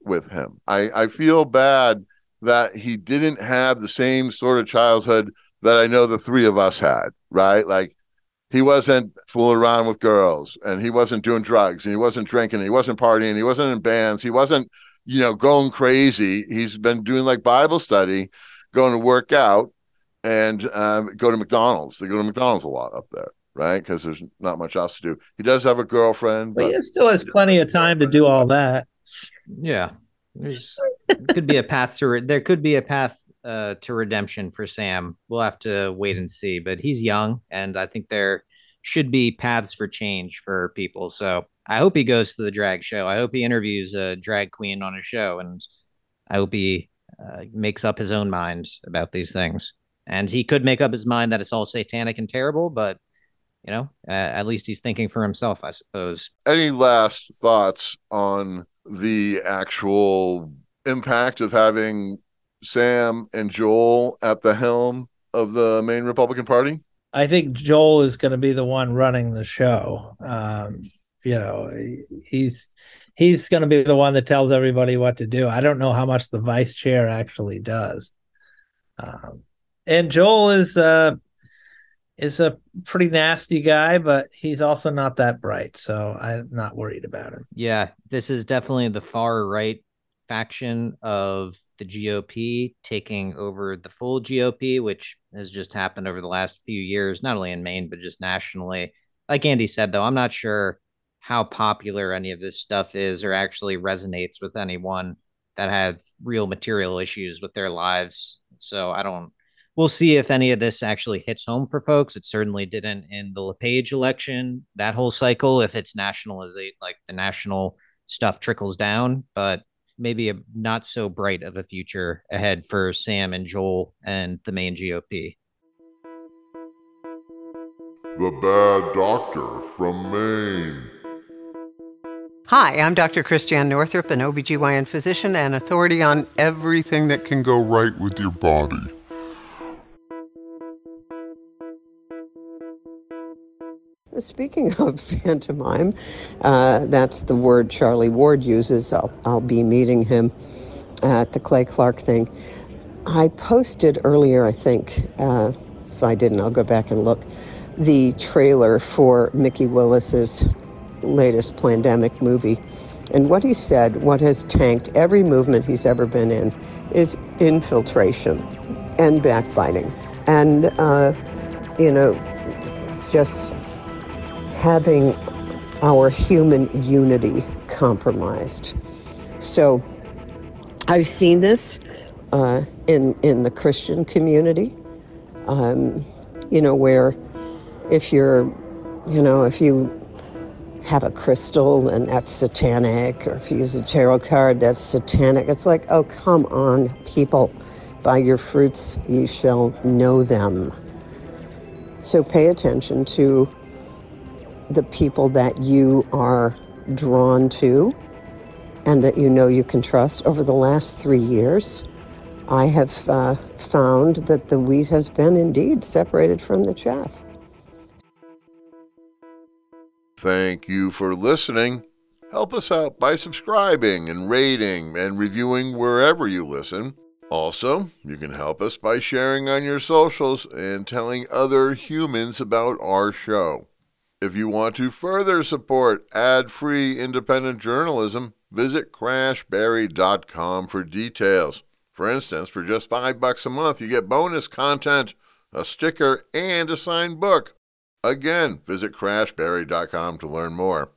with him. I, I feel bad that he didn't have the same sort of childhood that I know the three of us had, right? Like he wasn't fooling around with girls and he wasn't doing drugs and he wasn't drinking, and he wasn't partying, he wasn't in bands, he wasn't you know, going crazy. He's been doing like Bible study, going to work out, and um, go to McDonald's. They go to McDonald's a lot up there, right? Because there's not much else to do. He does have a girlfriend, but, but he still has plenty of time to do all that. Yeah, there's could be a path to re- there could be a path uh, to redemption for Sam. We'll have to wait and see. But he's young, and I think there should be paths for change for people. So I hope he goes to the drag show. I hope he interviews a drag queen on a show, and I hope he uh, makes up his own mind about these things. And he could make up his mind that it's all satanic and terrible, but you know, uh, at least he's thinking for himself, I suppose. Any last thoughts on the actual impact of having Sam and Joel at the helm of the Maine Republican Party? I think Joel is going to be the one running the show. Um, you know he's he's going to be the one that tells everybody what to do. I don't know how much the vice chair actually does. Um, and joel is uh is a pretty nasty guy but he's also not that bright so i'm not worried about him. Yeah this is definitely the far right faction of the GOP taking over the full GOP, which has just happened over the last few years, not only in Maine, but just nationally. Like Andy said, though, I'm not sure how popular any of this stuff is or actually resonates with anyone that have real material issues with their lives. So I don't we'll see if any of this actually hits home for folks. It certainly didn't in the LePage election, that whole cycle. If it's nationalization, like the national stuff trickles down, but maybe a not so bright of a future ahead for Sam and Joel and the Maine GOP. The Bad Doctor from Maine. Hi, I'm Dr. Christiane Northrup, an OBGYN physician and authority on everything that can go right with your body. speaking of pantomime, uh, that's the word Charlie Ward uses. I'll, I'll be meeting him at the Clay Clark thing. I posted earlier, I think, uh, if I didn't, I'll go back and look, the trailer for Mikki Willis's latest pandemic movie. And what he said, what has tanked every movement he's ever been in, is infiltration and backbiting. And, uh, you know, just having our human unity compromised. So I've seen this uh, in, in the Christian community, um, you know, where if you're, you know, if you have a crystal and that's satanic, or if you use a tarot card, that's satanic. It's like, oh, come on, people. By your fruits you shall know them. So pay attention to the people that you are drawn to and that you know you can trust. Over the last three years, I have uh, found that the wheat has been indeed separated from the chaff. Thank you for listening. Help us out by subscribing and rating and reviewing wherever you listen. Also, you can help us by sharing on your socials and telling other humans about our show. If you want to further support ad free independent journalism, visit crashbarry.com for details. For instance, for just five bucks a month, you get bonus content, a sticker, and a signed book. Again, visit crashbarry.com to learn more.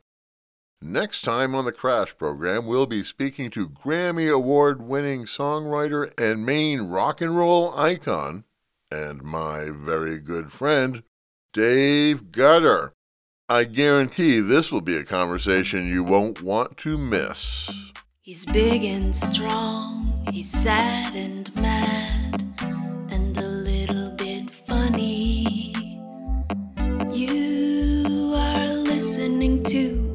Next time on the Crash program, we'll be speaking to Grammy Award winning songwriter and Maine rock and roll icon, and my very good friend, Dave Gutter. I guarantee this will be a conversation you won't want to miss. He's big and strong, he's sad and mad, and a little bit funny. You are listening to